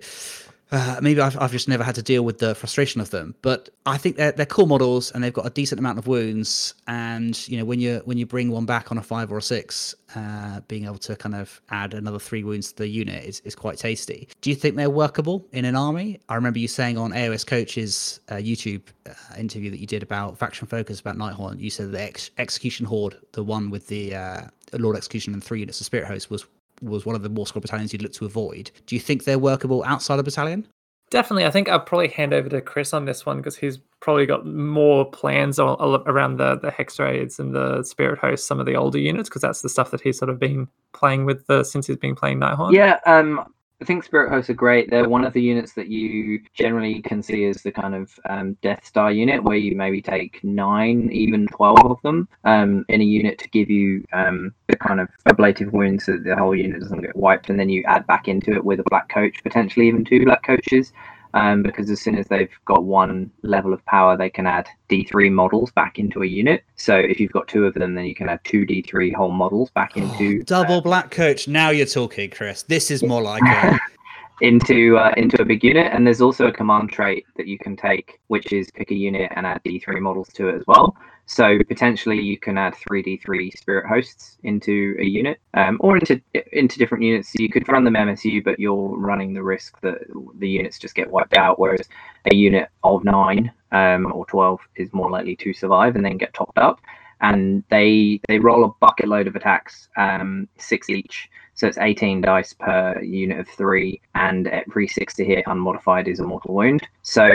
uh, maybe I've, I've just never had to deal with the frustration of them, but I think they're, they're cool models and they've got a decent amount of wounds. And you know, when you when you bring one back on a five or a six, uh, being able to kind of add another three wounds to the unit is, is quite tasty. Do you think they're workable in an army? I remember you saying on AOS Coach's uh, YouTube uh, interview that you did about Faction Focus about Nighthaunt. You said the ex- Execution Horde, the one with the uh, Lord Executioner and three units of Spirit Host, was was one of the more squad battalions you'd look to avoid. Do you think they're workable outside a battalion? Definitely, I think I'll probably hand over to Chris on this one because he's probably got more plans all, all around the the Hexwraiths and the spirit host, some of the older units, because that's the stuff that he's sort of been playing with the, since he's been playing Nighthaunt. Yeah, um, I think Spirit Hosts are great. They're one of the units that you generally can see as the kind of um, Death Star unit, where you maybe take nine, even twelve of them um, in a unit to give you um, the kind of ablative wounds so that the whole unit doesn't get wiped, and then you add back into it with a black coach, potentially even two black coaches. Um, because as soon as they've got one level of power, they can add D3 models back into a unit. So if you've got two of them, then you can add two D3 whole models back into Double black coach. Now you're talking, Chris. This is more like it. into uh, into a big unit. And there's also a command trait that you can take, which is pick a unit and add D3 models to it as well. So potentially you can add 3d3 spirit hosts into a unit um, or into into different units. So you could run them MSU, but you're running the risk that the units just get wiped out. Whereas a unit of nine um, or 12 is more likely to survive and then get topped up. And they they roll a bucket load of attacks, um, six each. So it's 18 dice per unit of three, and every six to hit unmodified is a mortal wound. So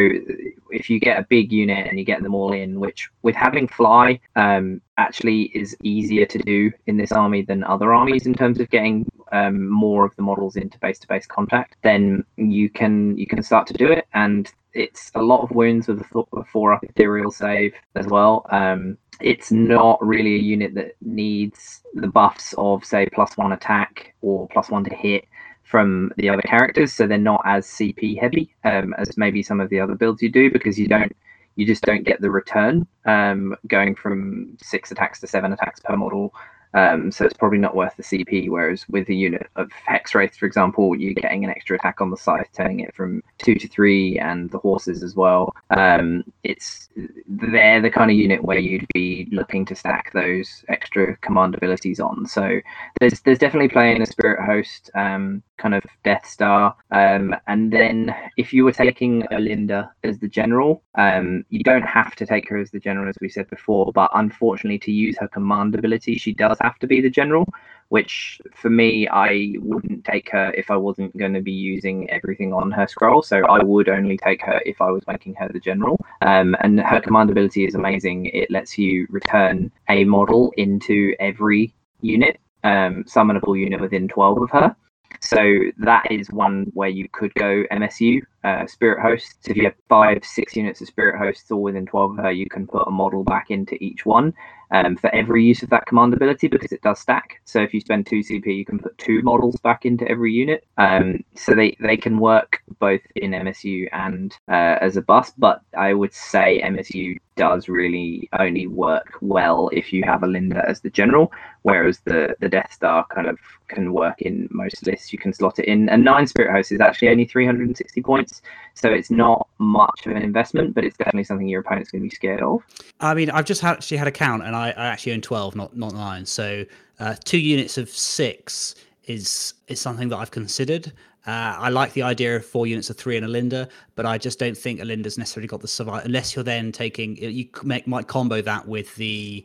if you get a big unit and you get them all in, which with having fly um, actually is easier to do in this army than other armies in terms of getting um, more of the models into base-to-base contact, then you can you can start to do it. And it's a lot of wounds with a four up ethereal save as well. Um, it's not really a unit that needs the buffs of say plus one attack or plus one to hit from the other characters so they're not as cp heavy um, as maybe some of the other builds you do because you don't you just don't get the return um, going from six attacks to seven attacks per model um, so it's probably not worth the CP. Whereas with a unit of Hexwraith, for example, you're getting an extra attack on the scythe, turning it from two to three, and the horses as well. Um, it's they're the kind of unit where you'd be looking to stack those extra command abilities on. So there's there's definitely playing a spirit host um, kind of Death Star, um, and then if you were taking Olynder as the general, um, you don't have to take her as the general as we said before, but unfortunately to use her command ability, she does have to be the general, which for me, I wouldn't take her if I wasn't going to be using everything on her scroll. So I would only take her if I was making her the general. Um, and her command ability is amazing. It lets you return a model into every unit, um, summonable unit within 12 of her. So that is one where you could go MSU, uh, Spirit Hosts. If you have five, six units of Spirit Hosts all within 12 of her, you can put a model back into each one um, for every use of that command ability because it does stack. So if you spend two CP, you can put two models back into every unit. Um, so they, they can work both in MSU and uh, as a bus, but I would say MSU does really only work well if you have Olynder as the general, whereas the, the Death Star kind of can work in most lists. You can slot it in. And nine Spirit Host is actually only 360 points, so it's not much of an investment, but it's definitely something your opponent's going to be scared of. I mean, I've just actually had a count, and I, I actually own 12, not not nine. So uh, two units of six is is something that I've considered. Uh, I like the idea of four units of three and Olynder, but I just don't think Olynder's necessarily got the survive unless you're then taking you make, might combo that with the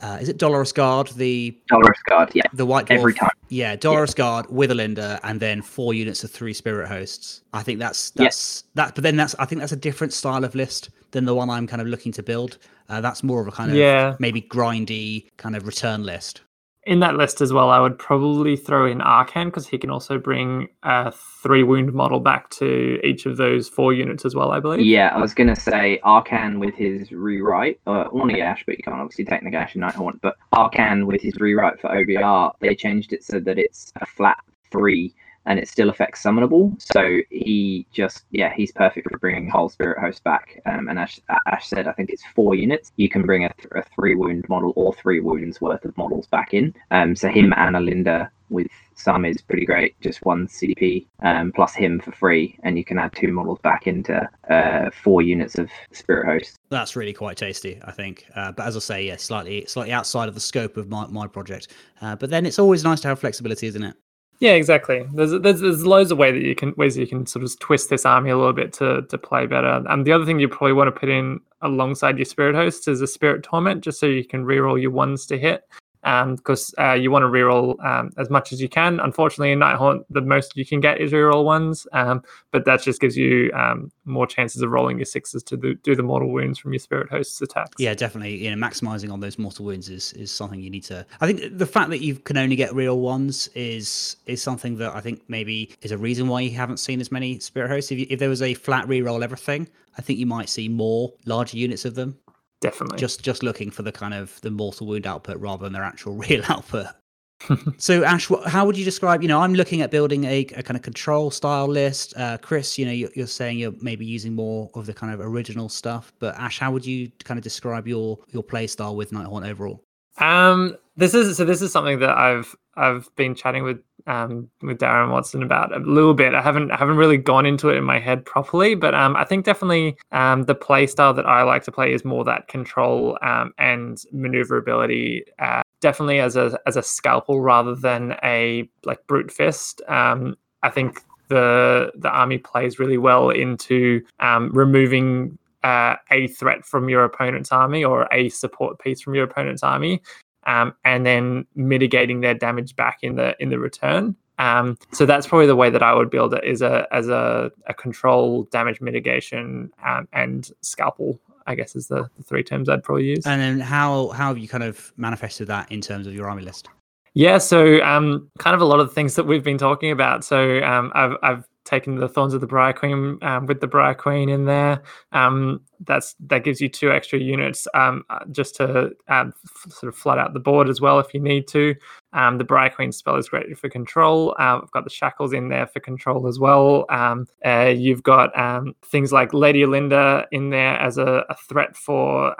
uh, is it Dolorous Guard the Dolorous Guard yeah the white dwarf, every time yeah Dolorous yeah. Guard with Olynder and then four units of three Spirit Hosts. I think that's that's yeah. that, but then that's I think that's a different style of list than the one I'm kind of looking to build. Uh, that's more of a kind of yeah. maybe grindy kind of return list in that list as well, I would probably throw in Arkhan because he can also bring a three wound model back to each of those four units as well, I believe. Yeah, I was going to say Arkhan with his rewrite, uh, one Nagash, but you can't obviously take Nagash and Nighthaunt, but Arkhan with his rewrite for OBR, they changed it so that it's a flat three and it still affects summonable. So he just, yeah, he's perfect for bringing whole spirit host back. Um, and Ash, Ash said, I think it's four units. You can bring a, th- a three wound model or three wounds worth of models back in. Um, so him and Olynder with some is pretty great. Just one CP um, plus him for free, and you can add two models back into uh, four units of Spirit Host. That's really quite tasty, I think. Uh, but as I say, yeah, slightly slightly outside of the scope of my, my project. Uh, but then it's always nice to have flexibility, isn't it? Yeah, exactly. There's there's there's loads of way that you can ways that you can sort of twist this army a little bit to to play better. And the other thing you probably want to put in alongside your spirit host is a spirit torment, just so you can reroll your ones to hit because um, uh, you want to reroll um, as much as you can. Unfortunately, in Night Nighthaunt, the most you can get is reroll ones, um, but that just gives you um, more chances of rolling your sixes to do, do the mortal wounds from your spirit host's attacks. Yeah, definitely. You know, maximizing on those mortal wounds is is something you need to. I think the fact that you can only get reroll ones is is something that I think maybe is a reason why you haven't seen as many spirit hosts. If, you, if there was a flat reroll everything, I think you might see more larger units of them definitely. just just looking for the kind of the mortal wound output rather than their actual real output. So ash how would you describe you know i'm looking at building a, a kind of control style list. Uh, chris you know you're, you're, saying you're maybe using more of the kind of original stuff but ash how would you kind of describe your your play style with nighthaunt overall? Um this is so this is something that i've i've been chatting with um, with Darren Watson about a little bit. I haven't I haven't really gone into it in my head properly, but um, I think definitely um, the play style that I like to play is more that control um, and maneuverability. Uh, definitely as a as a scalpel rather than a like brute fist. Um, I think the the army plays really well into um, removing uh, a threat from your opponent's army or a support piece from your opponent's army, um, and then mitigating their damage back in the in the return. Um, so that's probably the way that I would build it is a as a, a control damage mitigation um, and scalpel. I guess is the, the three terms I'd probably use. And then how how have you kind of manifested that in terms of your army list? Yeah, so um, kind of a lot of the things that we've been talking about. So um, I've I've taken the thorns of the briar queen um, with the briar queen in there. Um, that's that gives you two extra units um, uh, just to um, f- sort of flood out the board as well if you need to. Um, the briar queen spell is great for control. Uh, I've got the shackles in there for control as well. Um, uh, you've got things like Lady Olynder in there as a, a threat for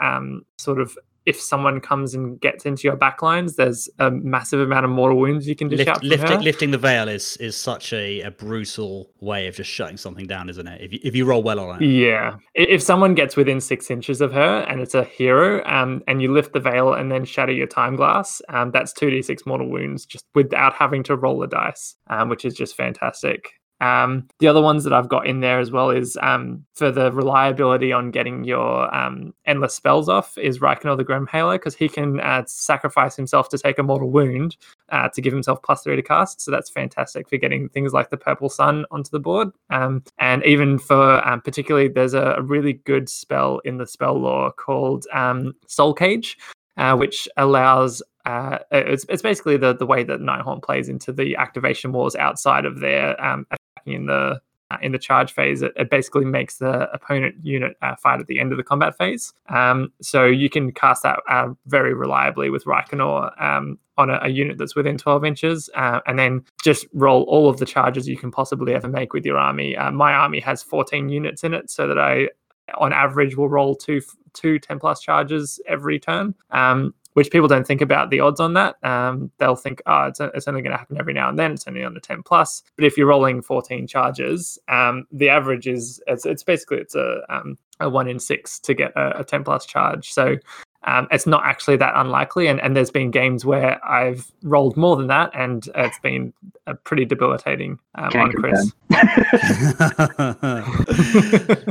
sort of if someone comes and gets into your backlines, there's a massive amount of mortal wounds you can dish Lift, out. Lifting, lifting the veil is is such a, a brutal way of just shutting something down, isn't it? If you, if you roll well on it. Yeah. If someone gets within six inches of her and it's a hero, um, and you lift the veil and then shatter your time glass, um, that's 2d6 mortal wounds just without having to roll a dice, um, which is just fantastic. Um, the other ones that I've got in there as well is um, for the reliability on getting your um, endless spells off is Reikenor the Grimhailer because he can uh, sacrifice himself to take a mortal wound uh, to give himself plus three to cast. So that's fantastic for getting things like the Purple Sun onto the board. Um, and even for um, particularly, there's a, a really good spell in the spell lore called um, Soul Cage, uh, which allows uh, it's, it's basically the, the way that Nighthaunt plays into the activation wars outside of their um, attacking in the uh, in the charge phase. It, it basically makes the opponent unit uh, fight at the end of the combat phase. Um, so you can cast that uh, very reliably with Reikenor um, on a, a unit that's within 12 inches, uh, and then just roll all of the charges you can possibly ever make with your army. Uh, my army has 14 units in it, so that I on average will roll two two 10 plus charges every turn um, which people don't think about the odds on that. Um, they'll think oh it's, it's only going to happen every now and then it's only on the 10 plus. But if you're rolling 14 charges um, the average is it's, it's basically it's a, um, a one in six to get a, a 10 plus charge. So um, it's not actually that unlikely and, and there's been games where i've rolled more than that and it's been uh, pretty debilitating um, on chris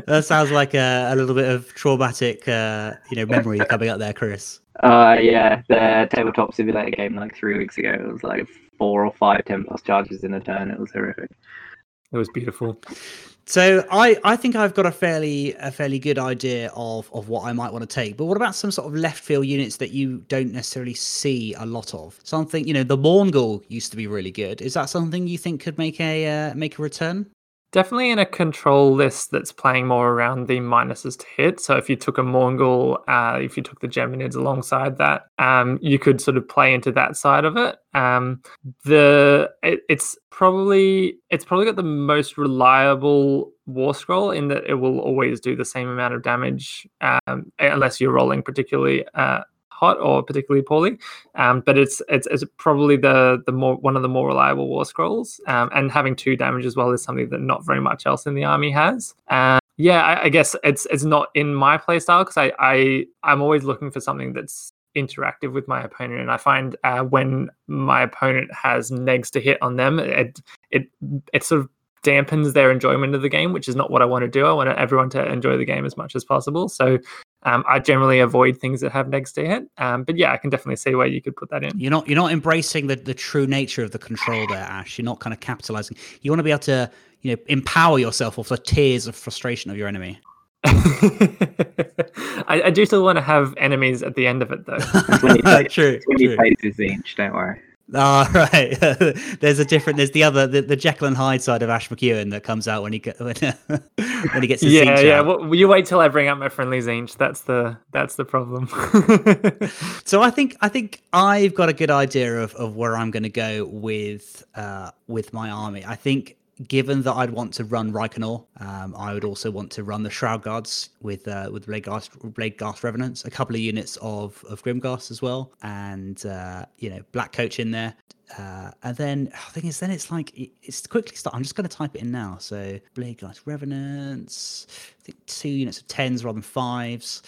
that sounds like a, a little bit of traumatic, uh, you know, memory coming up there, Chris. Uh, yeah, the tabletop simulator game like three weeks ago. It was like four or five 10 plus charges in a turn. It was horrific. it was beautiful So I, I think I've got a fairly a fairly good idea of, of what I might want to take. But what about some sort of left field units that you don't necessarily see a lot of? Something you know, the Mourngul used to be really good. Is that something you think could make a uh, make a return? Definitely in a control list that's playing more around the minuses to hit. So if you took a Mourngul, uh, if you took the Geminids alongside that, um, you could sort of play into that side of it. Um, the it, it's probably it's probably got the most reliable war scroll in that it will always do the same amount of damage um, unless you're rolling particularly uh, hot or particularly poorly. Um, but it's, it's it's probably the the more one of the more reliable war scrolls. Um, and having two damage as well is something that not very much else in the army has. Um, yeah, I, I guess it's it's not in my playstyle because I, I I'm always looking for something that's interactive with my opponent and i find uh, when my opponent has negs to hit on them it it it sort of dampens their enjoyment of the game which is not what i want to do i want everyone to enjoy the game as much as possible so um, I generally avoid things that have negs to hit, um, but yeah, I can definitely see where you could put that in. You're not you're not embracing the, the true nature of the control there, Ash. You're not kind of capitalizing. You want to be able to you know empower yourself off the tears of frustration of your enemy. I, I do still want to have enemies at the end of it, though. When you play, true. when you true. play Tzeentch, don't worry. Ah, right. there's a different. There's the other, the, the Jekyll and Hyde side of Ash McEwen that comes out when he when, when he gets his yeah, yeah. Well, you wait till I bring up my friendly Tzeentch. That's the that's the problem. So I think I think I've got a good idea of, of where I'm going to go with uh, with my army. I think given that I'd want to run Reikenor, um, I would also want to run the Shroud Guards with uh, with Bladegheist, Bladegheist Revenants, a couple of units of of Grimghast as well, and uh, you know Black Coach in there. Uh, and then the thing is, then it's like it, it's quickly start. I'm just going to type it in now. So Blade Bladegheist Revenants, I think two units of tens rather than fives.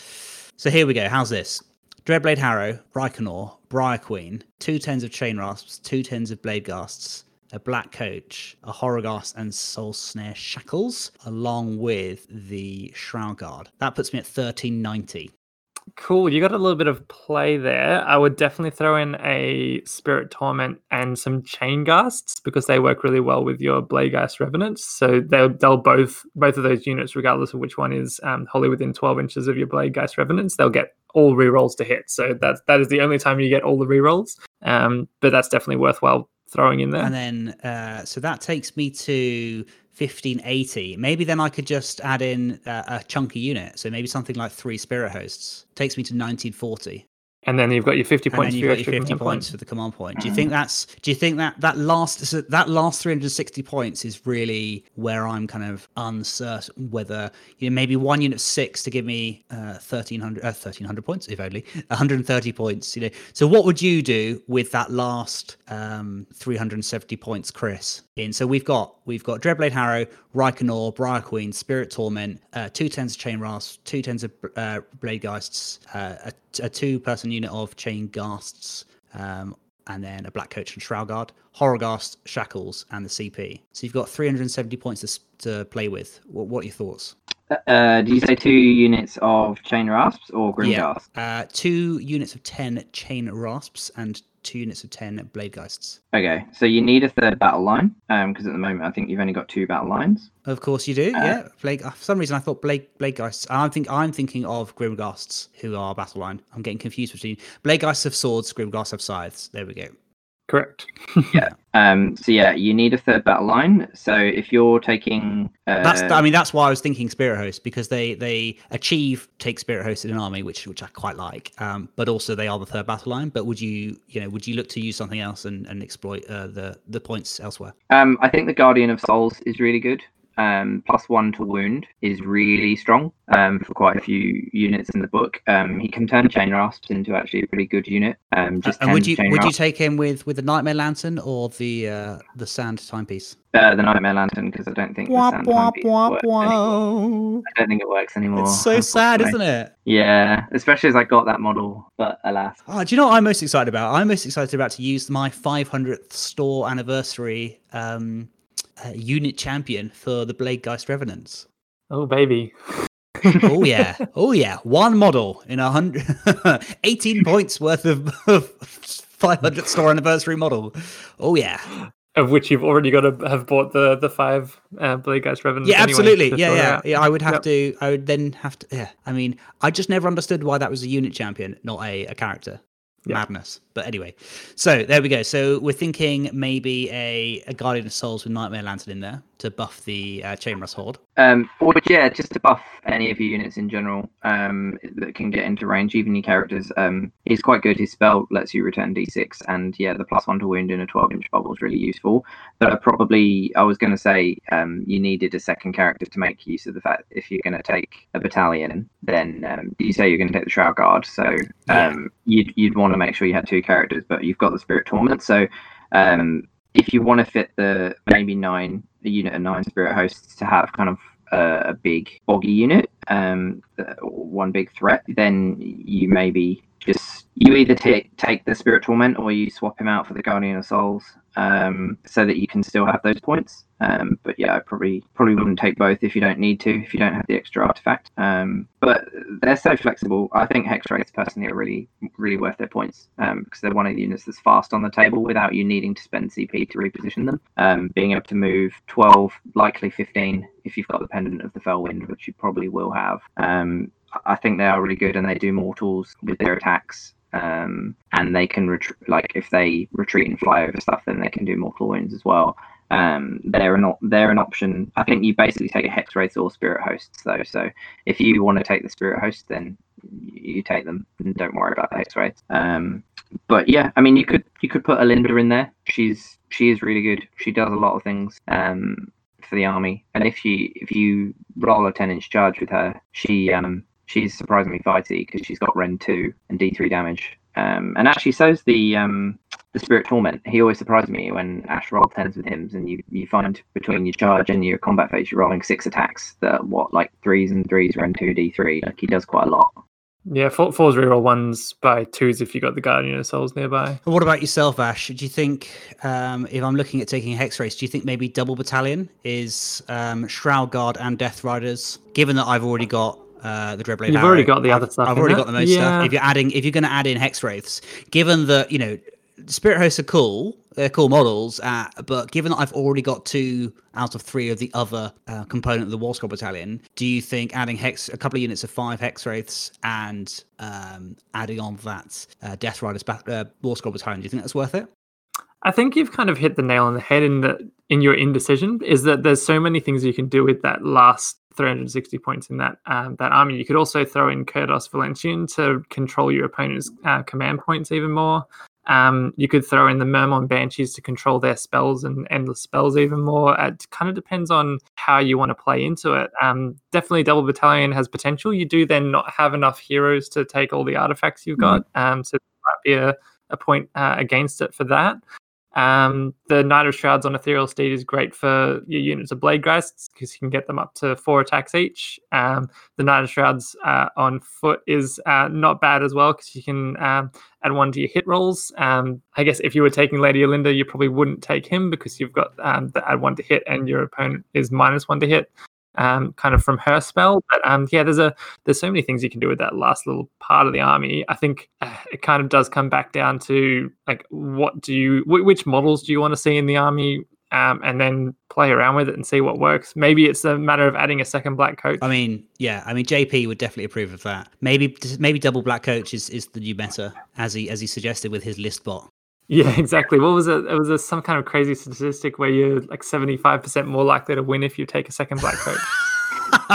So here we go. How's this? Dreadblade Harrow, Reikenor, Briar Queen, two tens of Chain Rasps, two tens of Blade Bladegheists, a Black Coach, a Horrorghast, and Soul Snare Shackles, along with the Shroud Guard. That puts me at 1390. Cool. You got a little bit of play there. I would definitely throw in a Spirit Torment and some Chain Ghasts because they work really well with your Bladegheist Revenants. So they'll, they'll both both of those units, regardless of which one is um, wholly within 12 inches of your Bladegheist Revenants, they'll get all rerolls to hit. So that that is the only time you get all the rerolls. Um, but that's definitely worthwhile throwing in there. And then, uh, so that takes me to 1580. Maybe then I could just add in uh, a chunky unit. So maybe something like three spirit hosts takes me to 1940. And then you've got your 50 And points then for you've got your 50 command points point. for the command point. Do you think that's? Do you think that that last so that last 360 points is really where I'm kind of uncertain whether you know maybe one unit of six to give me uh, 1300 uh, 1300 points if only 130 points. You know, so what would you do with that last um, 370 points, Chris? In so we've got we've got Dreadblade Harrow, Reikenor, Briar Queen, Spirit Torment, uh, two tens of Chain Rasp, two tens of uh, Bladegheists, uh, a, a two-person unit of Chain Ghasts, um, and then a Black Coach and Shroud Guard, Horrorghast, Shackles, and the CP. So you've got 370 points to, to play with. What, what are your thoughts? Uh, do you say two units of chain rasps or grim Yeah. Uh, two units of 10 Chain Rasps and two units of 10 Bladegheists. Okay, so you need a third battle line because at the moment I think you've only got two battle lines. Of course you do. Uh, yeah, Blade. uh, For some reason, I thought Blade Bladegheists. I think I'm thinking of Grimghasts, who are battle line. I'm getting confused between Bladegheists have swords, Grimghasts have scythes. There we go. Correct. Yeah. Um, so yeah, you need a third battle line. So if you're taking, uh, That's. I mean, that's why I was thinking Spirit Host because they they achieve take Spirit Host in an army, which which I quite like. Um, but also they are the third battle line. But would you you know would you look to use something else and, and exploit uh, the the points elsewhere? um, I think the Guardian of Souls is really good. Um, plus one to wound is really strong um, for quite a few units in the book. Um, he can turn chain rasps into actually a pretty good unit. Um, just Uh, and would you chain would you take him with with the Nightmare Lantern or the uh, the Sand Timepiece? uh, the Nightmare Lantern because I don't think the Sand Timepiece works anymore. I don't think it works anymore. It's so sad, isn't it? Yeah, especially as I got that model, but alas. Oh, do you know what I'm most excited about? I'm most excited about to use my 500th store anniversary um, uh, unit champion for the Bladegheist Revenants. Oh, baby. Oh yeah, oh yeah, one model in a hundred, 18 points worth of, of 500th store anniversary model. Oh yeah, Of which you've already got to have bought the the five uh, Bladegheist Revenants. yeah, anyway absolutely, yeah, yeah, yeah. I would have Yep. to, I would then have to, yeah. I mean, I just never understood why that was a unit champion, not a, a character. Yeah. Madness. But anyway, so there we go. So we're thinking maybe a, a Guardian of Souls with Nightmare Lantern in there to buff the uh, Chainrasp Horde. Um, or yeah, just to buff any of your units in general um, that can get into range, even your characters. Um, he's quite good. His spell lets you return d6, and yeah, the plus one to wound in a 12 inch bubble is really useful. But I probably, I was going to say, um, you needed a second character to make use of the fact if you're going to take a battalion, then um, you say you're going to take the Shroud Guard, so Yeah. um, you'd you'd want to make sure you had two characters, but you've got the Spirit Torment, so. Um, if you want to fit the maybe nine a unit of nine spirit hosts to have kind of a big boggy unit, um, uh, one big threat, then you maybe just you either take take the spirit torment or you swap him out for the guardian of souls, um, so that you can still have those points. Um, but yeah, I probably probably wouldn't take both if you don't need to, if you don't have the extra artifact. Um, but they're so flexible. I think hex personally are really really worth their points um, because they're one of the units that's fast on the table without you needing to spend CP to reposition them. Um, being able to move 12, likely 15 if you've got the pendant of the fell wind, which you probably will have. Um, I think they are really good and they do mortals with their attacks. Um, and they can retreat, like if they retreat and fly over stuff, then they can do mortal wounds as well. Um, they're not they're an option. I think you basically take a hex wraith or spirit hosts though. So if you want to take the spirit host, then you take them and don't worry about the hex wraith. Um, but yeah, I mean, you could you could put Olynder in there. She's she is really good. She does a lot of things. Um, for the army. And if she if you roll a ten inch charge with her, she um she's surprisingly fighty because she's got Rend two and D three damage. Um, and actually, so's the um, the Spirit Torment. He always surprises me when Ash rolls tens with him, and you, you find between your charge and your combat phase, you're rolling six attacks that what like threes and threes, Rend two, D three. Like he does quite a lot. Yeah, four, fours reroll ones by twos if you got the Guardian of Souls nearby. But what about yourself, Ash? Do you think, um, if I'm looking at taking a Hexwraiths, do you think maybe double battalion is um, Shroud Guard and Death Riders? Given that I've already got uh, the Dreadblade. You've already got the other stuff I've already it. got the most Yeah. stuff. If you're adding, if you're going to add in Hex Wraiths, given that you know Spirit Hosts are cool, they're cool models, uh, but given that I've already got two out of three of the other uh, component of the War Scroll Battalion, do you think adding Hex, a couple of units of five Hex Wraiths, and um, adding on that uh, Death Riders ba- uh, War Scroll Battalion, do you think that's worth it? I think you've kind of hit the nail on the head in the in your indecision. Is that there's so many things you can do with that last 360 points in that um, that army. You could also throw in Kurdoss Valentian to control your opponent's uh, command points even more. Um, you could throw in the Myrmourn Banshees to control their spells and endless spells even more. It kind of depends on how you want to play into it. Um, definitely, Double Battalion has potential. You do then not have enough heroes to take all the artifacts you've got. Um, so there might be a, a point uh, against it for that. Um, the Knight of Shrouds on Ethereal Steed is great for your units of Bladegheists because you can get them up to four attacks each. Um, the Knight of Shrouds uh, on foot is uh, not bad as well because you can um, add one to your hit rolls. Um, I guess if you were taking Lady Olynder, you probably wouldn't take him because you've got um, the add one to hit and your opponent is minus one to hit. Um, kind of from her spell, but um, yeah, there's a there's so many things you can do with that last little part of the army. I think uh, it kind of does come back down to like what do you wh- which models do you want to see in the army um, and then play around with it and see what works maybe it's a matter of adding a second black coach I mean, yeah, I mean JP would definitely approve of that. Maybe maybe double black coach is, is the new meta as he as he suggested with his list bot. Yeah exactly what was it it was a, some kind of crazy statistic where you're like 75% more likely to win if you take a second black coach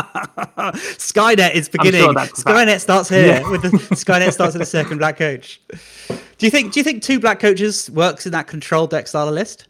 Skynet is beginning. that's a fact. Skynet starts here Yeah. with the Skynet starts with a second black coach. Do you think do you think two black coaches works in that control deck style of list?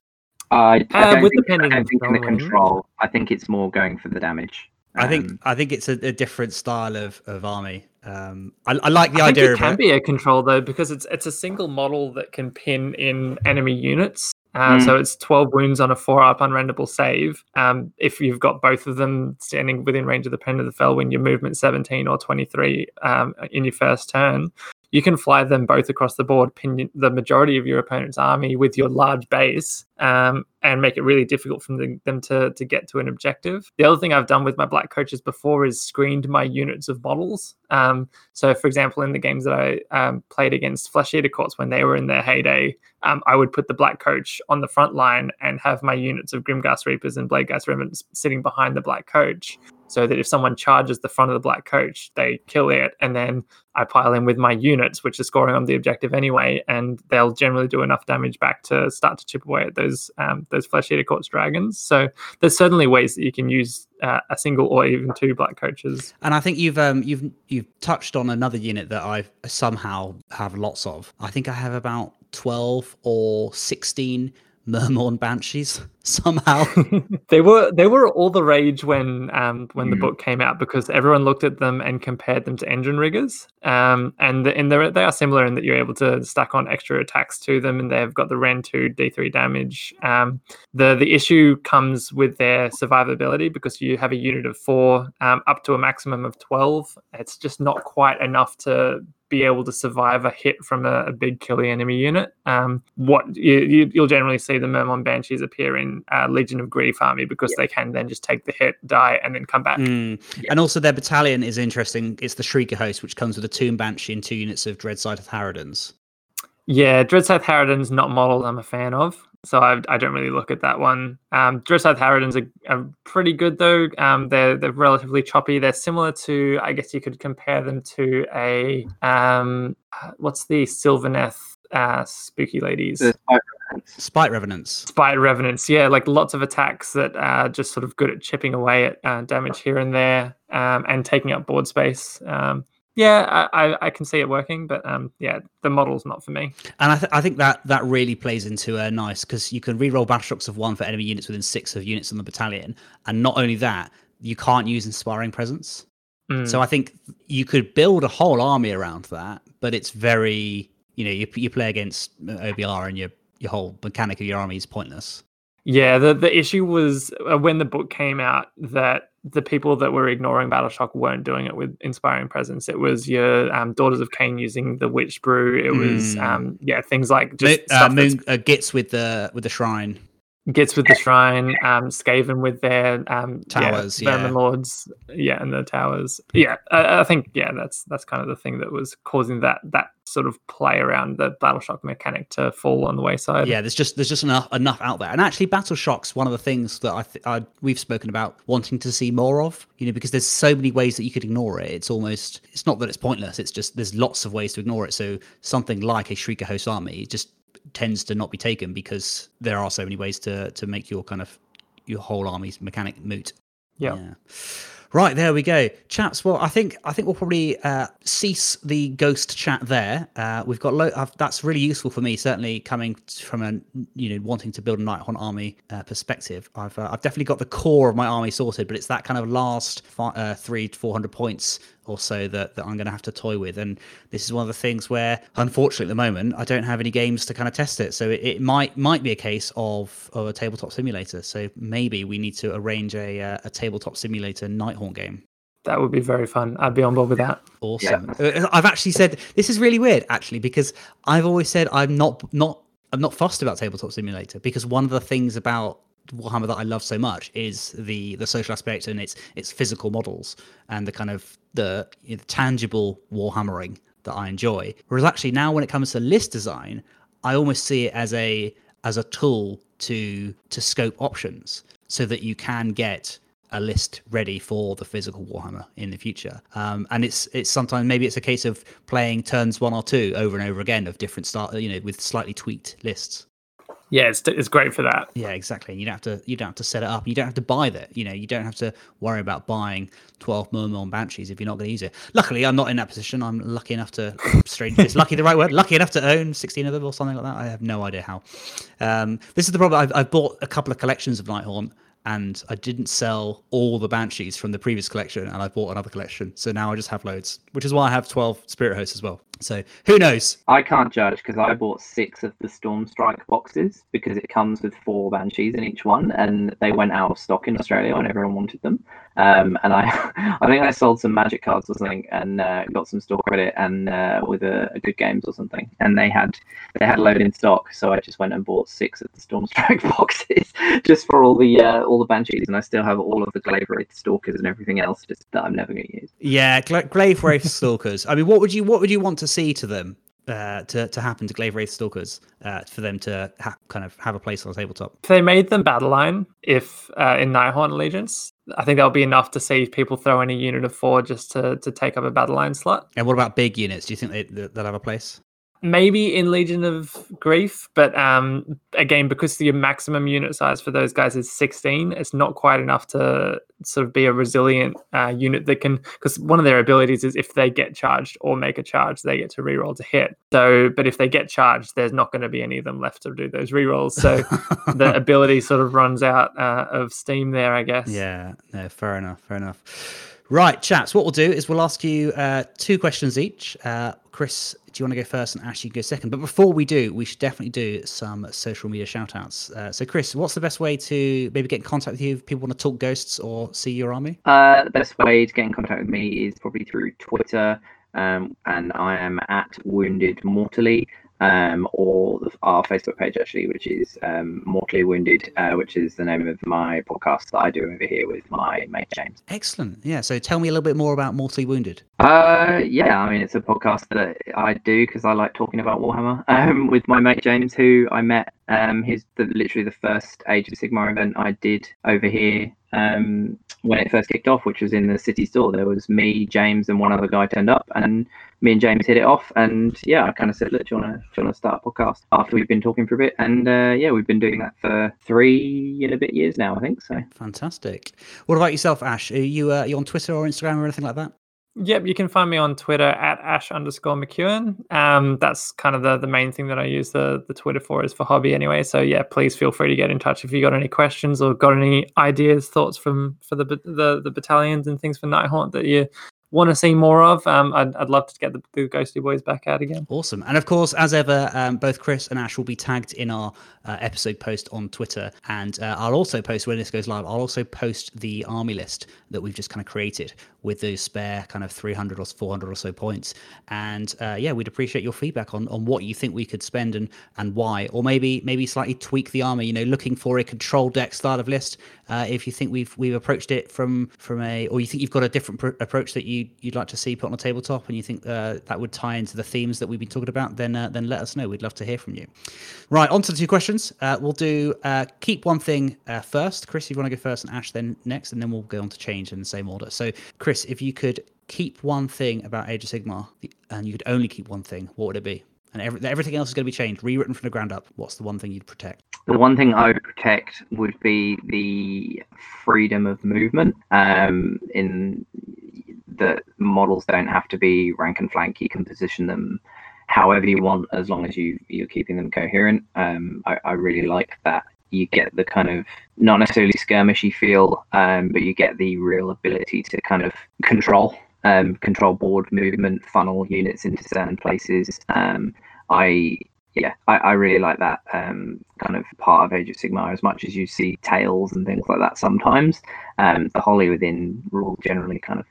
I, I Uh, don't with think, depending I don't think in the control. I think it's more going for the damage. I think Um, I think it's a, a different style of, of army. Um, I, I like the I think idea it of can it. be a control though because it's it's a single model that can pin in enemy units. Uh, So it's 12 wounds on a four up unrendable save. Um, if you've got both of them standing within range of the pen of the fell wind your movement 17 or 23 um, in your first turn, you can fly them both across the board, pin the majority of your opponent's army with your large base, um, and make it really difficult for them, to, to get to an objective. The other thing I've done with my black coaches before is screened my units of models. Um, so, for example, in the games that I um, played against Flesh Eater Courts when they were in their heyday, um, I would put the black coach on the front line and have my units of Grimghast Reapers and Bladegheist Remnants sitting behind the black coach. So that if someone charges the front of the black coach, they kill it, and then I pile in with my units, which are scoring on the objective anyway, and they'll generally do enough damage back to start to chip away at those um, those Flesh Eater Courts dragons. So there's certainly ways that you can use uh, a single or even two black coaches. And I think you've um you've you've touched on another unit that I somehow have lots of. I think I have about twelve or sixteen Myrmourn Banshees somehow. they were they were all the rage when um when the Mm. book came out because everyone looked at them and compared them to engine riggers um and the, and they're, they are similar in that you're able to stack on extra attacks to them and they've got the rend 2 d3 damage um the the issue comes with their survivability because you have a unit of four um, up to a maximum of 12 it's just not quite enough to be able to survive a hit from a, a big killy enemy unit. Um, what you, you, you'll generally see the Myrmourn Banshees appear in uh, Legion of Grief army because they can then just take the hit, die, and then come back. Mm. And also their battalion is interesting. It's the Shrieker host, which comes with a Tomb Banshee and two units of Dreadscythe of Harridans. Yeah, Dreadscythe Harridan's not models I'm a fan of, so I, I don't really look at that one. Um, Dreadscythe Harridan's are, are pretty good though. Um, they're they're relatively choppy. They're similar to I guess you could compare them to a um, uh, what's the Sylvaneth uh, spooky ladies. the Spite Revenants. Spite Revenants. Spite Revenants, yeah, like lots of attacks that are just sort of good at chipping away at uh, damage here and there um, and taking up board space. Um, Yeah, I, I, can see it working, but um, yeah, the model's not for me. And I, th- I think that that really plays into a nice because you can reroll battle shocks of one for enemy units within six of units on the battalion, and not only that, you can't use inspiring presence. Mm. So I think you could build a whole army around that, but it's very you know you you play against uh, OBR and your your whole mechanic of your army is pointless. Yeah, the the issue was uh, when the book came out that the people that were ignoring Battleshock weren't doing it with inspiring presence. It was your um, Daughters of Khaine using the Witch Brew. It was Mm. um, yeah things like just uh, Moon uh, gets with the with the shrine. gets with the shrine, um, Skaven with their um, Towers, yeah, yeah. Lords, yeah, and the towers. Yeah, I, I think yeah, that's that's kind of the thing that was causing that that sort of play around the Battleshock mechanic to fall on the wayside. Yeah, there's just there's just enough enough out there, and actually, Battle Shock's one of the things that I, th- I we've spoken about wanting to see more of. You know, because there's so many ways that you could ignore it. It's almost it's not that it's pointless. It's just there's lots of ways to ignore it. So something like a Shrieker host army just tends to not be taken because there are so many ways to to make your kind of your whole army's mechanic moot. Yeah. Right there we go, chaps. Well, I think I think we'll probably uh, cease the ghost chat there. Uh, we've got lo- I've, that's really useful for me, certainly coming from a you know wanting to build a Nighthaunt army uh, perspective. I've uh, I've definitely got the core of my army sorted, but it's that kind of last fi- uh, three to four hundred points or so that, that I'm going to have to toy with. And this is one of the things where, unfortunately, at the moment, I don't have any games to kind of test it. So it, it might might be a case of, of a tabletop simulator. So maybe we need to arrange a uh, a tabletop simulator Nighthaunt game. That would be very fun. I'd be on board with that. Awesome. Uh, I've actually said this is really weird, actually, because I've always said I'm not not I'm not fussed about tabletop simulator because one of the things about Warhammer that I love so much is the the social aspect and its its physical models and the kind of the, you know, tangible warhammering that I enjoy. Whereas actually now when it comes to list design, I almost see it as a as a tool to to scope options so that you can get a list ready for the physical Warhammer in the future. Um, and it's it's sometimes maybe it's a case of playing turns one or two over and over again of different start you know with slightly tweaked lists. Yeah, it's, it's great for that. Yeah, exactly. And you don't have to you don't have to set it up. You don't have to buy that. You know, you don't have to worry about buying twelve Myrmourn Banshees if you're not going to use it. Luckily, I'm not in that position. I'm lucky enough to strange. Is lucky the right word? Lucky enough to own sixteen of them or something like that. I have no idea how. Um, this is the problem. I've, I've bought a couple of collections of Nighthaunt. And I didn't sell all the Banshees from the previous collection, and I bought another collection. So now I just have loads, which is why I have 12 Spirit Hosts as well. So who knows? I can't judge because I bought six of the Storm Strike boxes because it comes with four banshees in each one, and they went out of stock in Australia and everyone wanted them. Um, and I, I think I sold some Magic cards or something and uh, got some store credit and uh, with a, a good games or something, and they had they had a load in stock, so I just went and bought six of the Storm Strike boxes just for all the uh, all the banshees, and I still have all of the Glaive Wraith Stalkers and everything else just that I'm never going to use. Yeah, Gla- Glaive Wraith Stalkers. I mean, what would you what would you want to see to them uh, to to happen to Glaive Wraith Stalkers uh, for them to ha- kind of have a place on the tabletop? If they made them battle line, if uh, in Nighthaunt Allegiance, I think that would be enough to see people throw in a unit of four just to, to take up a battle line slot. And what about big units? Do you think they they'll have a place? Maybe in Legion of Grief, but um, again, because the maximum unit size for those guys is 16, it's not quite enough to sort of be a resilient uh, unit that can. Because one of their abilities is if they get charged or make a charge, they get to reroll to hit. So, but if they get charged, there's not going to be any of them left to do those rerolls. So the ability sort of runs out uh, of steam there, I guess. Yeah, no, fair enough, fair enough. Right, chaps, what we'll do is we'll ask you uh, two questions each. Uh, Chris, do you want to go first and Ash, you go second? But before we do, we should definitely do some social media shout outs. Uh, so, Chris, what's the best way to maybe get in contact with you if people want to talk ghosts or see your army? Uh, the best way to get in contact with me is probably through Twitter, um, and I am at Wounded Mortally, um, or our Facebook page actually, which is um, Mortally Wounded, uh, which is the name of my podcast that I do over here with my mate James. Excellent. Yeah. So, tell me a little bit more about Mortally Wounded. Uh, yeah, I mean it's a podcast that I do because I like talking about Warhammer um, with my mate James, who I met. Um, he's the, literally the first Age of Sigmar event I did over here um, when it first kicked off, which was in the city store. There was me, James, and one other guy turned up, and me and James hit it off. And yeah, I kind of said, "Look, do you want to you want to start a podcast?" After we've been talking for a bit, and uh, yeah, we've been doing that for three and a bit years now, I think. So Fantastic. What about yourself, Ash? Are you, uh, you on Twitter or Instagram or anything like that? Yep, you can find me on Twitter at ash underscore McEwen. Um, that's kind of the, the main thing that I use the, the Twitter for is for hobby anyway. So yeah, please feel free to get in touch if you got any questions or got any ideas, thoughts from for the the, the battalions and things for Nighthaunt that you want to see more of, um, I'd, I'd love to get the, the Ghostly Boys back out again. Awesome. And of course, as ever, um, both Chris and Ash will be tagged in our uh, episode post on Twitter. And uh, I'll also post, when this goes live, I'll also post the army list that we've just kind of created with those spare kind of 300 or 400 or so points. And uh, yeah, we'd appreciate your feedback on, on what you think we could spend and, and why. Or maybe maybe slightly tweak the army, you know, looking for a control deck style of list. Uh, if you think we've we've approached it from from a, or you think you've got a different pr- approach that you you'd like to see put on a tabletop, and you think uh, that would tie into the themes that we've been talking about, then uh, then let us know. We'd love to hear from you. Right, on to the two questions. Uh, we'll do uh, keep one thing uh, first. Chris, if you want to go first, and Ash then next, and then we'll go on to change in the same order. So, Chris, if you could keep one thing about Age of Sigmar, and you could only keep one thing, what would it be? And every, everything else is going to be changed, rewritten from the ground up. What's the one thing you'd protect? The one thing I would protect would be the freedom of movement. Um, in the models don't have to be rank and flank. You can position them however you want, as long as you you're keeping them coherent. Um, I, I really like that you get the kind of not necessarily skirmishy feel, um, but you get the real ability to kind of control um, control board movement, funnel units into certain places. Um, I yeah, I, I really like that um, kind of part of Age of Sigmar as much as you see tails and things like that sometimes. Um, the Wholly within rule generally kind of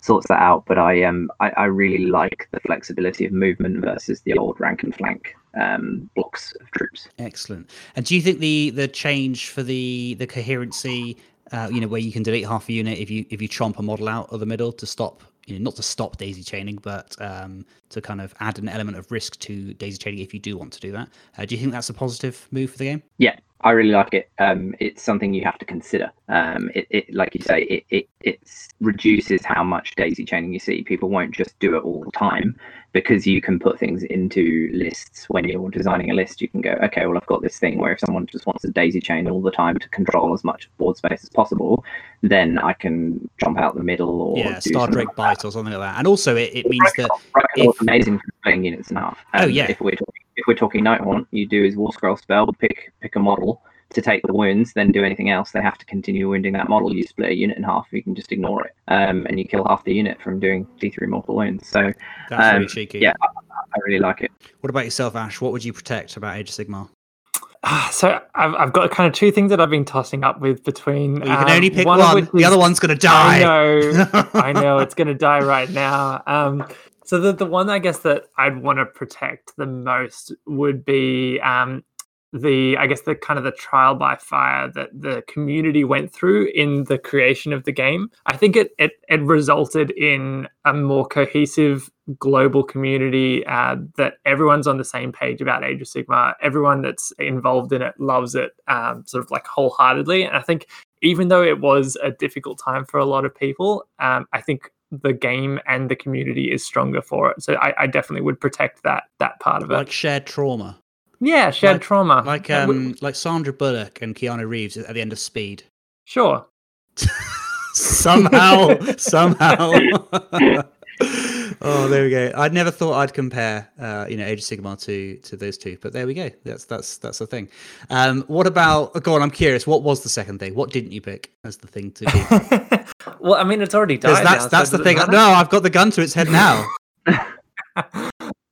sorts that out, but I um I, I really like the flexibility of movement versus the old rank and flank um, blocks of troops. Excellent. And do you think the the change for the the coherency, uh, you know, where you can delete half a unit if you if you chomp a model out of the middle to stop you know, not to stop daisy chaining, but um, to kind of add an element of risk to daisy chaining if you do want to do that. Uh, do you think that's a positive move for the game? Yeah, I really like it. Um, it's something you have to consider. Um, it, it, like you say, it, it it reduces how much daisy chaining you see. People won't just do it all the time because you can put things into lists when you're designing a list. You can go, okay, well, I've got this thing where if someone just wants a daisy chain all the time to control as much board space as possible, then I can jump out the middle or yeah, Star Drake bite or something like that. And also, it, it means that if... amazing for playing units in half. Um, oh yeah, if we're talking if we're talking Nighthaunt, you do his War Scroll spell, pick pick a model to take the wounds, then do anything else. They have to continue wounding that model. You split a unit in half, you can just ignore it, um, and you kill half the unit from doing D3 mortal wounds. So that's um, really cheeky. Yeah, I, I, really like it. What about yourself, Ash? What would you protect about Age of Sigmar? So I've, I've got kind of two things that I've been tossing up with between. Well, you can um, only pick one. one. The other one's going to die. I know. I know it's going to die right now. Um, so the, the one I guess that I'd want to protect the most would be um, the I guess the kind of the trial by fire that the community went through in the creation of the game. I think it it, it resulted in a more cohesive global community uh, that everyone's on the same page about Age of Sigmar. Everyone that's involved in it loves it, um, sort of like wholeheartedly. And I think even though it was a difficult time for a lot of people, um, I think the game and the community is stronger for it. So I, I definitely would protect that that part of it. Like shared trauma. Yeah, shared like, trauma. Like um, like Sandra Bullock and Keanu Reeves at the end of Speed. Sure. somehow, somehow. oh, there we go. I'd never thought I'd compare, uh, you know, Age of Sigmar to to those two, but there we go. That's that's that's the thing. Um, what about? Go on. I'm curious. What was the second thing? What didn't you pick as the thing to do? well, I mean, it's already died. That's now, that's so the thing. No, I've got the gun to its head now.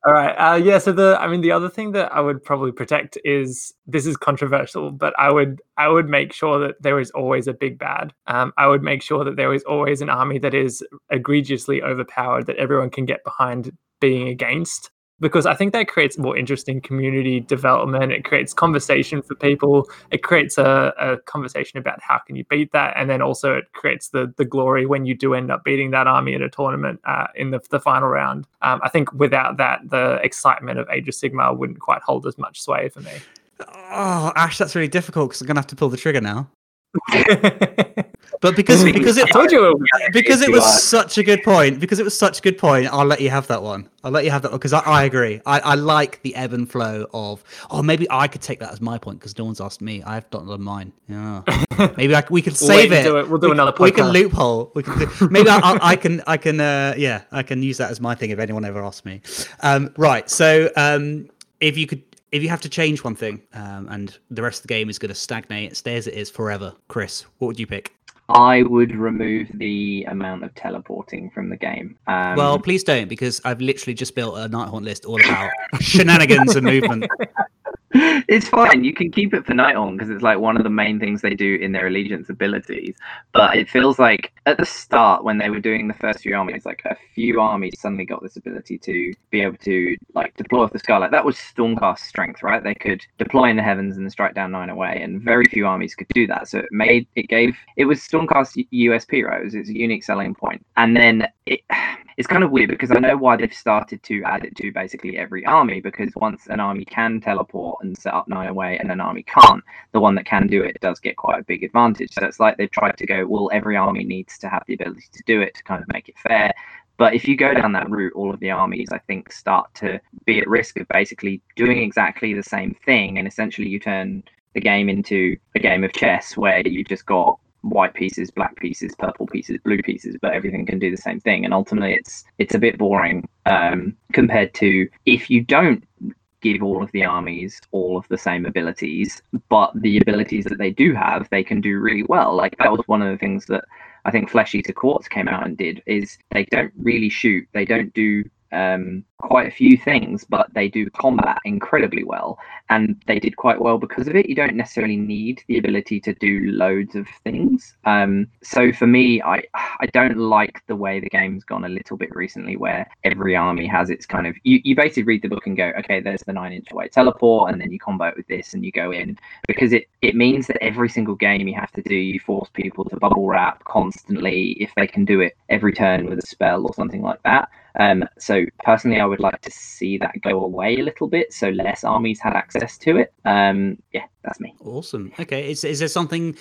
All right. Uh, yeah. So the, I mean, the other thing that I would probably protect is this is controversial, but I would, I would make sure that there is always a big bad. Um, I would make sure that there is always an army that is egregiously overpowered that everyone can get behind being against because I think that creates more interesting community development. It creates conversation for people. It creates a, a, conversation about how can you beat that, and then also it creates the the glory when you do end up beating that army at a tournament uh, in the, the final round. Um, I think without that, the excitement of Age of Sigmar wouldn't quite hold as much sway for me. Oh, Ash, that's really difficult because I'm gonna have to pull the trigger now. But because because it I told you. because it was such a good point. Because it was such a good point, I'll let you have that one. I'll let you have that one because I, I agree. I, I like the ebb and flow of. Oh, maybe I could take that as my point because no one's asked me. I've not done mine. Yeah. Maybe I, we could We'll wait save it. do it. We'll do we, another We can loophole. We can do, maybe I, I, I can. I can. Uh, yeah, I can use that as my thing if anyone ever asks me. Um, right. So um, if you could. If you have to change one thing, um, and the rest of the game is going to stagnate, stay as it is forever, Chris, what would you pick? I would remove the amount of teleporting from the game. Um, Well, please don't, because I've literally just built a Nighthaunt list all about shenanigans and movement. it's fine. You can keep it for Nighthaunt because it's like one of the main things they do in their allegiance abilities. But it feels like at the start when they were doing the first few armies, like a few armies suddenly got this ability to be able to like deploy off the sky. Like that was Stormcast strength, right? They could deploy in the heavens and strike down nine away, and very few armies could do that. So it made it gave it was Stormcast USP, right? It was its unique selling point. And then it it's kind of weird because I know why they've started to add it to basically every army because once an army can teleport and set up nine away and an army can't, the one that can do it does get quite a big advantage. So it's like they've tried to go, well, every army needs to have the ability to do it to kind of make it fair. But if you go down that route, all of the armies, I think, start to be at risk of basically doing exactly the same thing. And essentially, you turn the game into a game of chess where you've just got white pieces, black pieces, purple pieces, blue pieces, but everything can do the same thing. And ultimately, it's it's a bit boring um, compared to if you don't give all of the armies all of the same abilities, but the abilities that they do have, they can do really well. Like that was one of the things that I think Flesh Eater Courts came out and did is they don't really shoot, they don't do um, quite a few things, but they do combat incredibly well, and they did quite well because of it. You don't necessarily need the ability to do loads of things. Um, so for me, I I don't like the way the game's gone a little bit recently, where every army has its kind of you, you basically read the book and go, okay, there's the nine inch away teleport, and then you combo it with this, and you go in because it it means that every single game you have to do, you force people to bubble wrap constantly if they can do it every turn with a spell or something like that. Um, so personally, I would like to see that go away a little bit, so less armies had access to it. Um, yeah, that's me. Awesome. Okay. Is is there something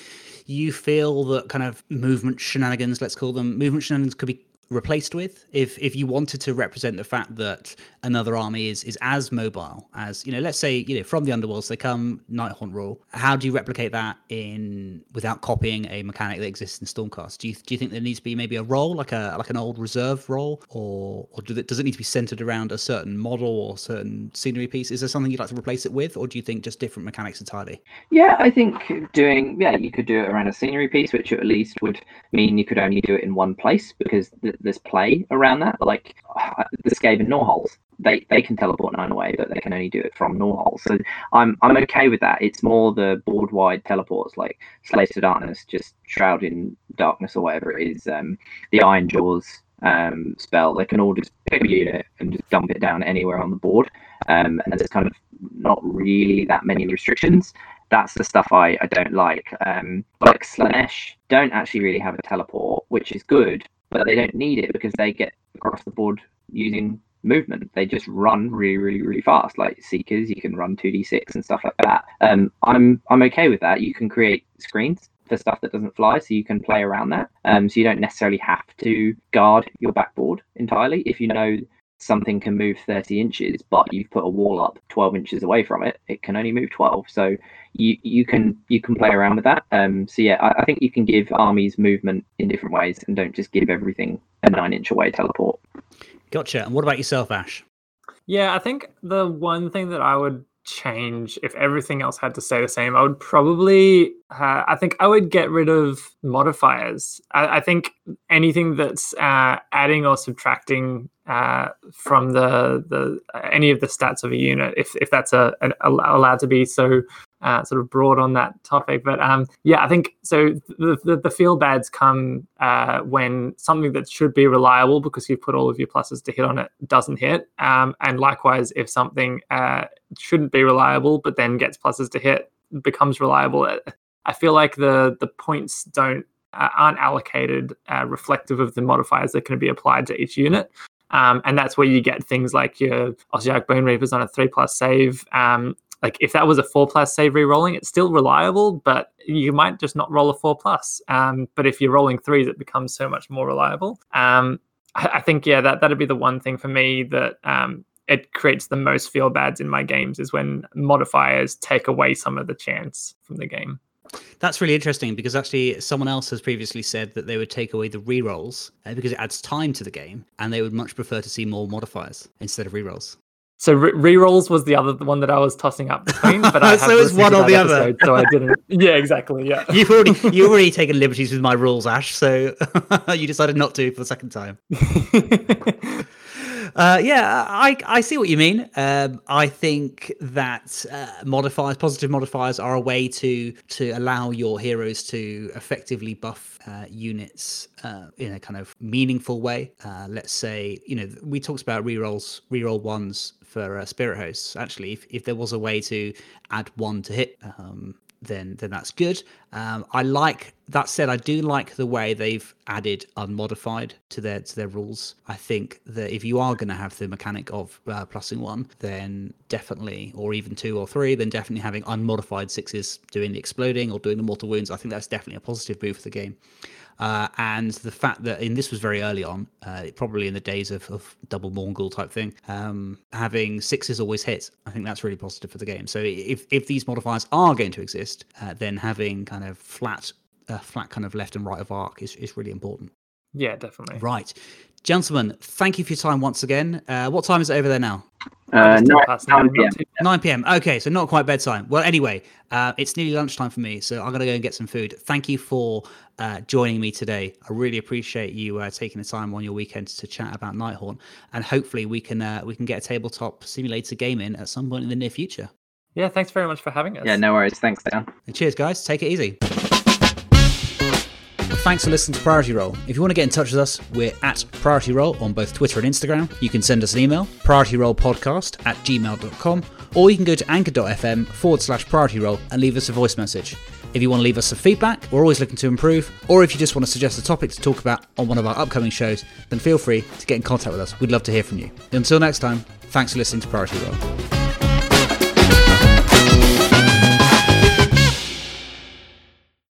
you feel that kind of movement shenanigans, let's call them movement shenanigans, could be replaced with if if you wanted to represent the fact that another army is is as mobile as you know let's say you know from the underworlds they come night haunt rule how do you replicate that in without copying a mechanic that exists in stormcast? Do you do you think there needs to be maybe a role like a like an old reserve role? Or or do does it need to be centered around a certain model or certain scenery piece? Is there something you'd like to replace it with or do you think just different mechanics entirely? Yeah, I think doing yeah, you could do it around a scenery piece, which at least would mean you could only do it in one place because th- there's play around that. Like the Skaven Gnawholes, they they can teleport nine away, but they can only do it from Gnawhole. So I'm I'm okay with that. It's more the board wide teleports like Slaves to Darkness, just Shroud in Darkness or whatever it is. Um, the Ironjawz um, spell, they can all just pick a unit and just dump it down anywhere on the board. Um, and there's kind of not really that many restrictions that's the stuff I, I don't like. Um, like Slaanesh don't actually really have a teleport, which is good, but they don't need it because they get across the board using movement. They just run really, really, really fast. Like Seekers, you can run 2d6 and stuff like that. Um, I'm I'm okay with that. You can create screens for stuff that doesn't fly, so you can play around that. Um, so you don't necessarily have to guard your backboard entirely. If you know something can move 30 inches, but you've put a wall up 12 inches away from it, it can only move 12. So you you can you can play around with that. Um, so yeah, I, I think you can give armies movement in different ways, and don't just give everything a nine inch away teleport. gotcha and what about yourself ash Yeah, I think the one thing that I would change if everything else had to stay the same, I would probably, uh, I think I would get rid of modifiers. I, I think anything that's uh, adding or subtracting uh, from the the any of the stats of a unit, if if that's a, an, allowed to be so uh, sort of broad on that topic. But um, yeah, I think so. The, the, the feel bads come uh, when something that should be reliable because you've put all of your pluses to hit on it doesn't hit. Um, and likewise, if something uh, shouldn't be reliable but then gets pluses to hit becomes reliable, uh, I feel like the the points don't uh, aren't allocated uh, reflective of the modifiers that can be applied to each unit. Um, and that's where you get things like your Ossiarch Bone Reapers on a three plus save, um, like if that was a four plus save re-rolling, it's still reliable, but you might just not roll a four plus. Um, but if you're rolling threes, it becomes so much more reliable. Um, I, I think yeah, that that'd be the one thing for me that um, it creates the most feel bads in my games is when modifiers take away some of the chance from the game. That's really interesting because actually someone else has previously said that they would take away the rerolls uh, because it adds time to the game, and they would much prefer to see more modifiers instead of rerolls. So re- rerolls was the other one that I was tossing up between, but I so it's one or the other. So I didn't. Yeah, exactly. Yeah. You've already you've already taken liberties with my rules, Ash. So you decided not to for the second time. Uh, yeah, I, I see what you mean. Um, I think that uh, modifiers, positive modifiers, are a way to to allow your heroes to effectively buff uh, units uh, in a kind of meaningful way. Uh, let's say, you know, we talked about rerolls, reroll ones for uh, spirit hosts. Actually, if, if there was a way to add one to hit, um, then then that's good. Um, I like that said, I do like the way they've added unmodified to their to their rules. I think that if you are going to have the mechanic of uh, plusing one, then definitely, or even two or three, then definitely having unmodified sixes doing the exploding or doing the mortal wounds. I think that's definitely a positive move for the game. Uh, and the fact that, and this was very early on, uh, probably in the days of, of double Mongol type thing, um, having sixes always hit. I think that's really positive for the game. So if, if these modifiers are going to exist, uh, then having kind of flat, uh, flat kind of left and right of arc is, is really important. Yeah, definitely. Right. Gentlemen, thank you for your time once again. Uh, what time is it over there now? Uh, 9, 9 p.m. 9 p.m. Okay, so not quite bedtime. Well, anyway, uh, it's nearly lunchtime for me, so I'm going to go and get some food. Thank you for uh, joining me today. I really appreciate you uh, taking the time on your weekend to chat about Nighthaunt, and hopefully we can uh, we can get a tabletop simulator game in at some point in the near future. Yeah, thanks very much for having us. Yeah, no worries. Thanks, Dan. And cheers, guys. Take it easy. Thanks for listening to Priority Roll. If you want to get in touch with us, we're at Priority Roll on both Twitter and Instagram. You can send us an email, priorityrollpodcast at gmail.com, or you can go to anchor.fm forward slash priority roll and leave us a voice message. If you want to leave us some feedback, we're always looking to improve, or if you just want to suggest a topic to talk about on one of our upcoming shows, then feel free to get in contact with us. We'd love to hear from you. Until next time, thanks for listening to Priority Roll.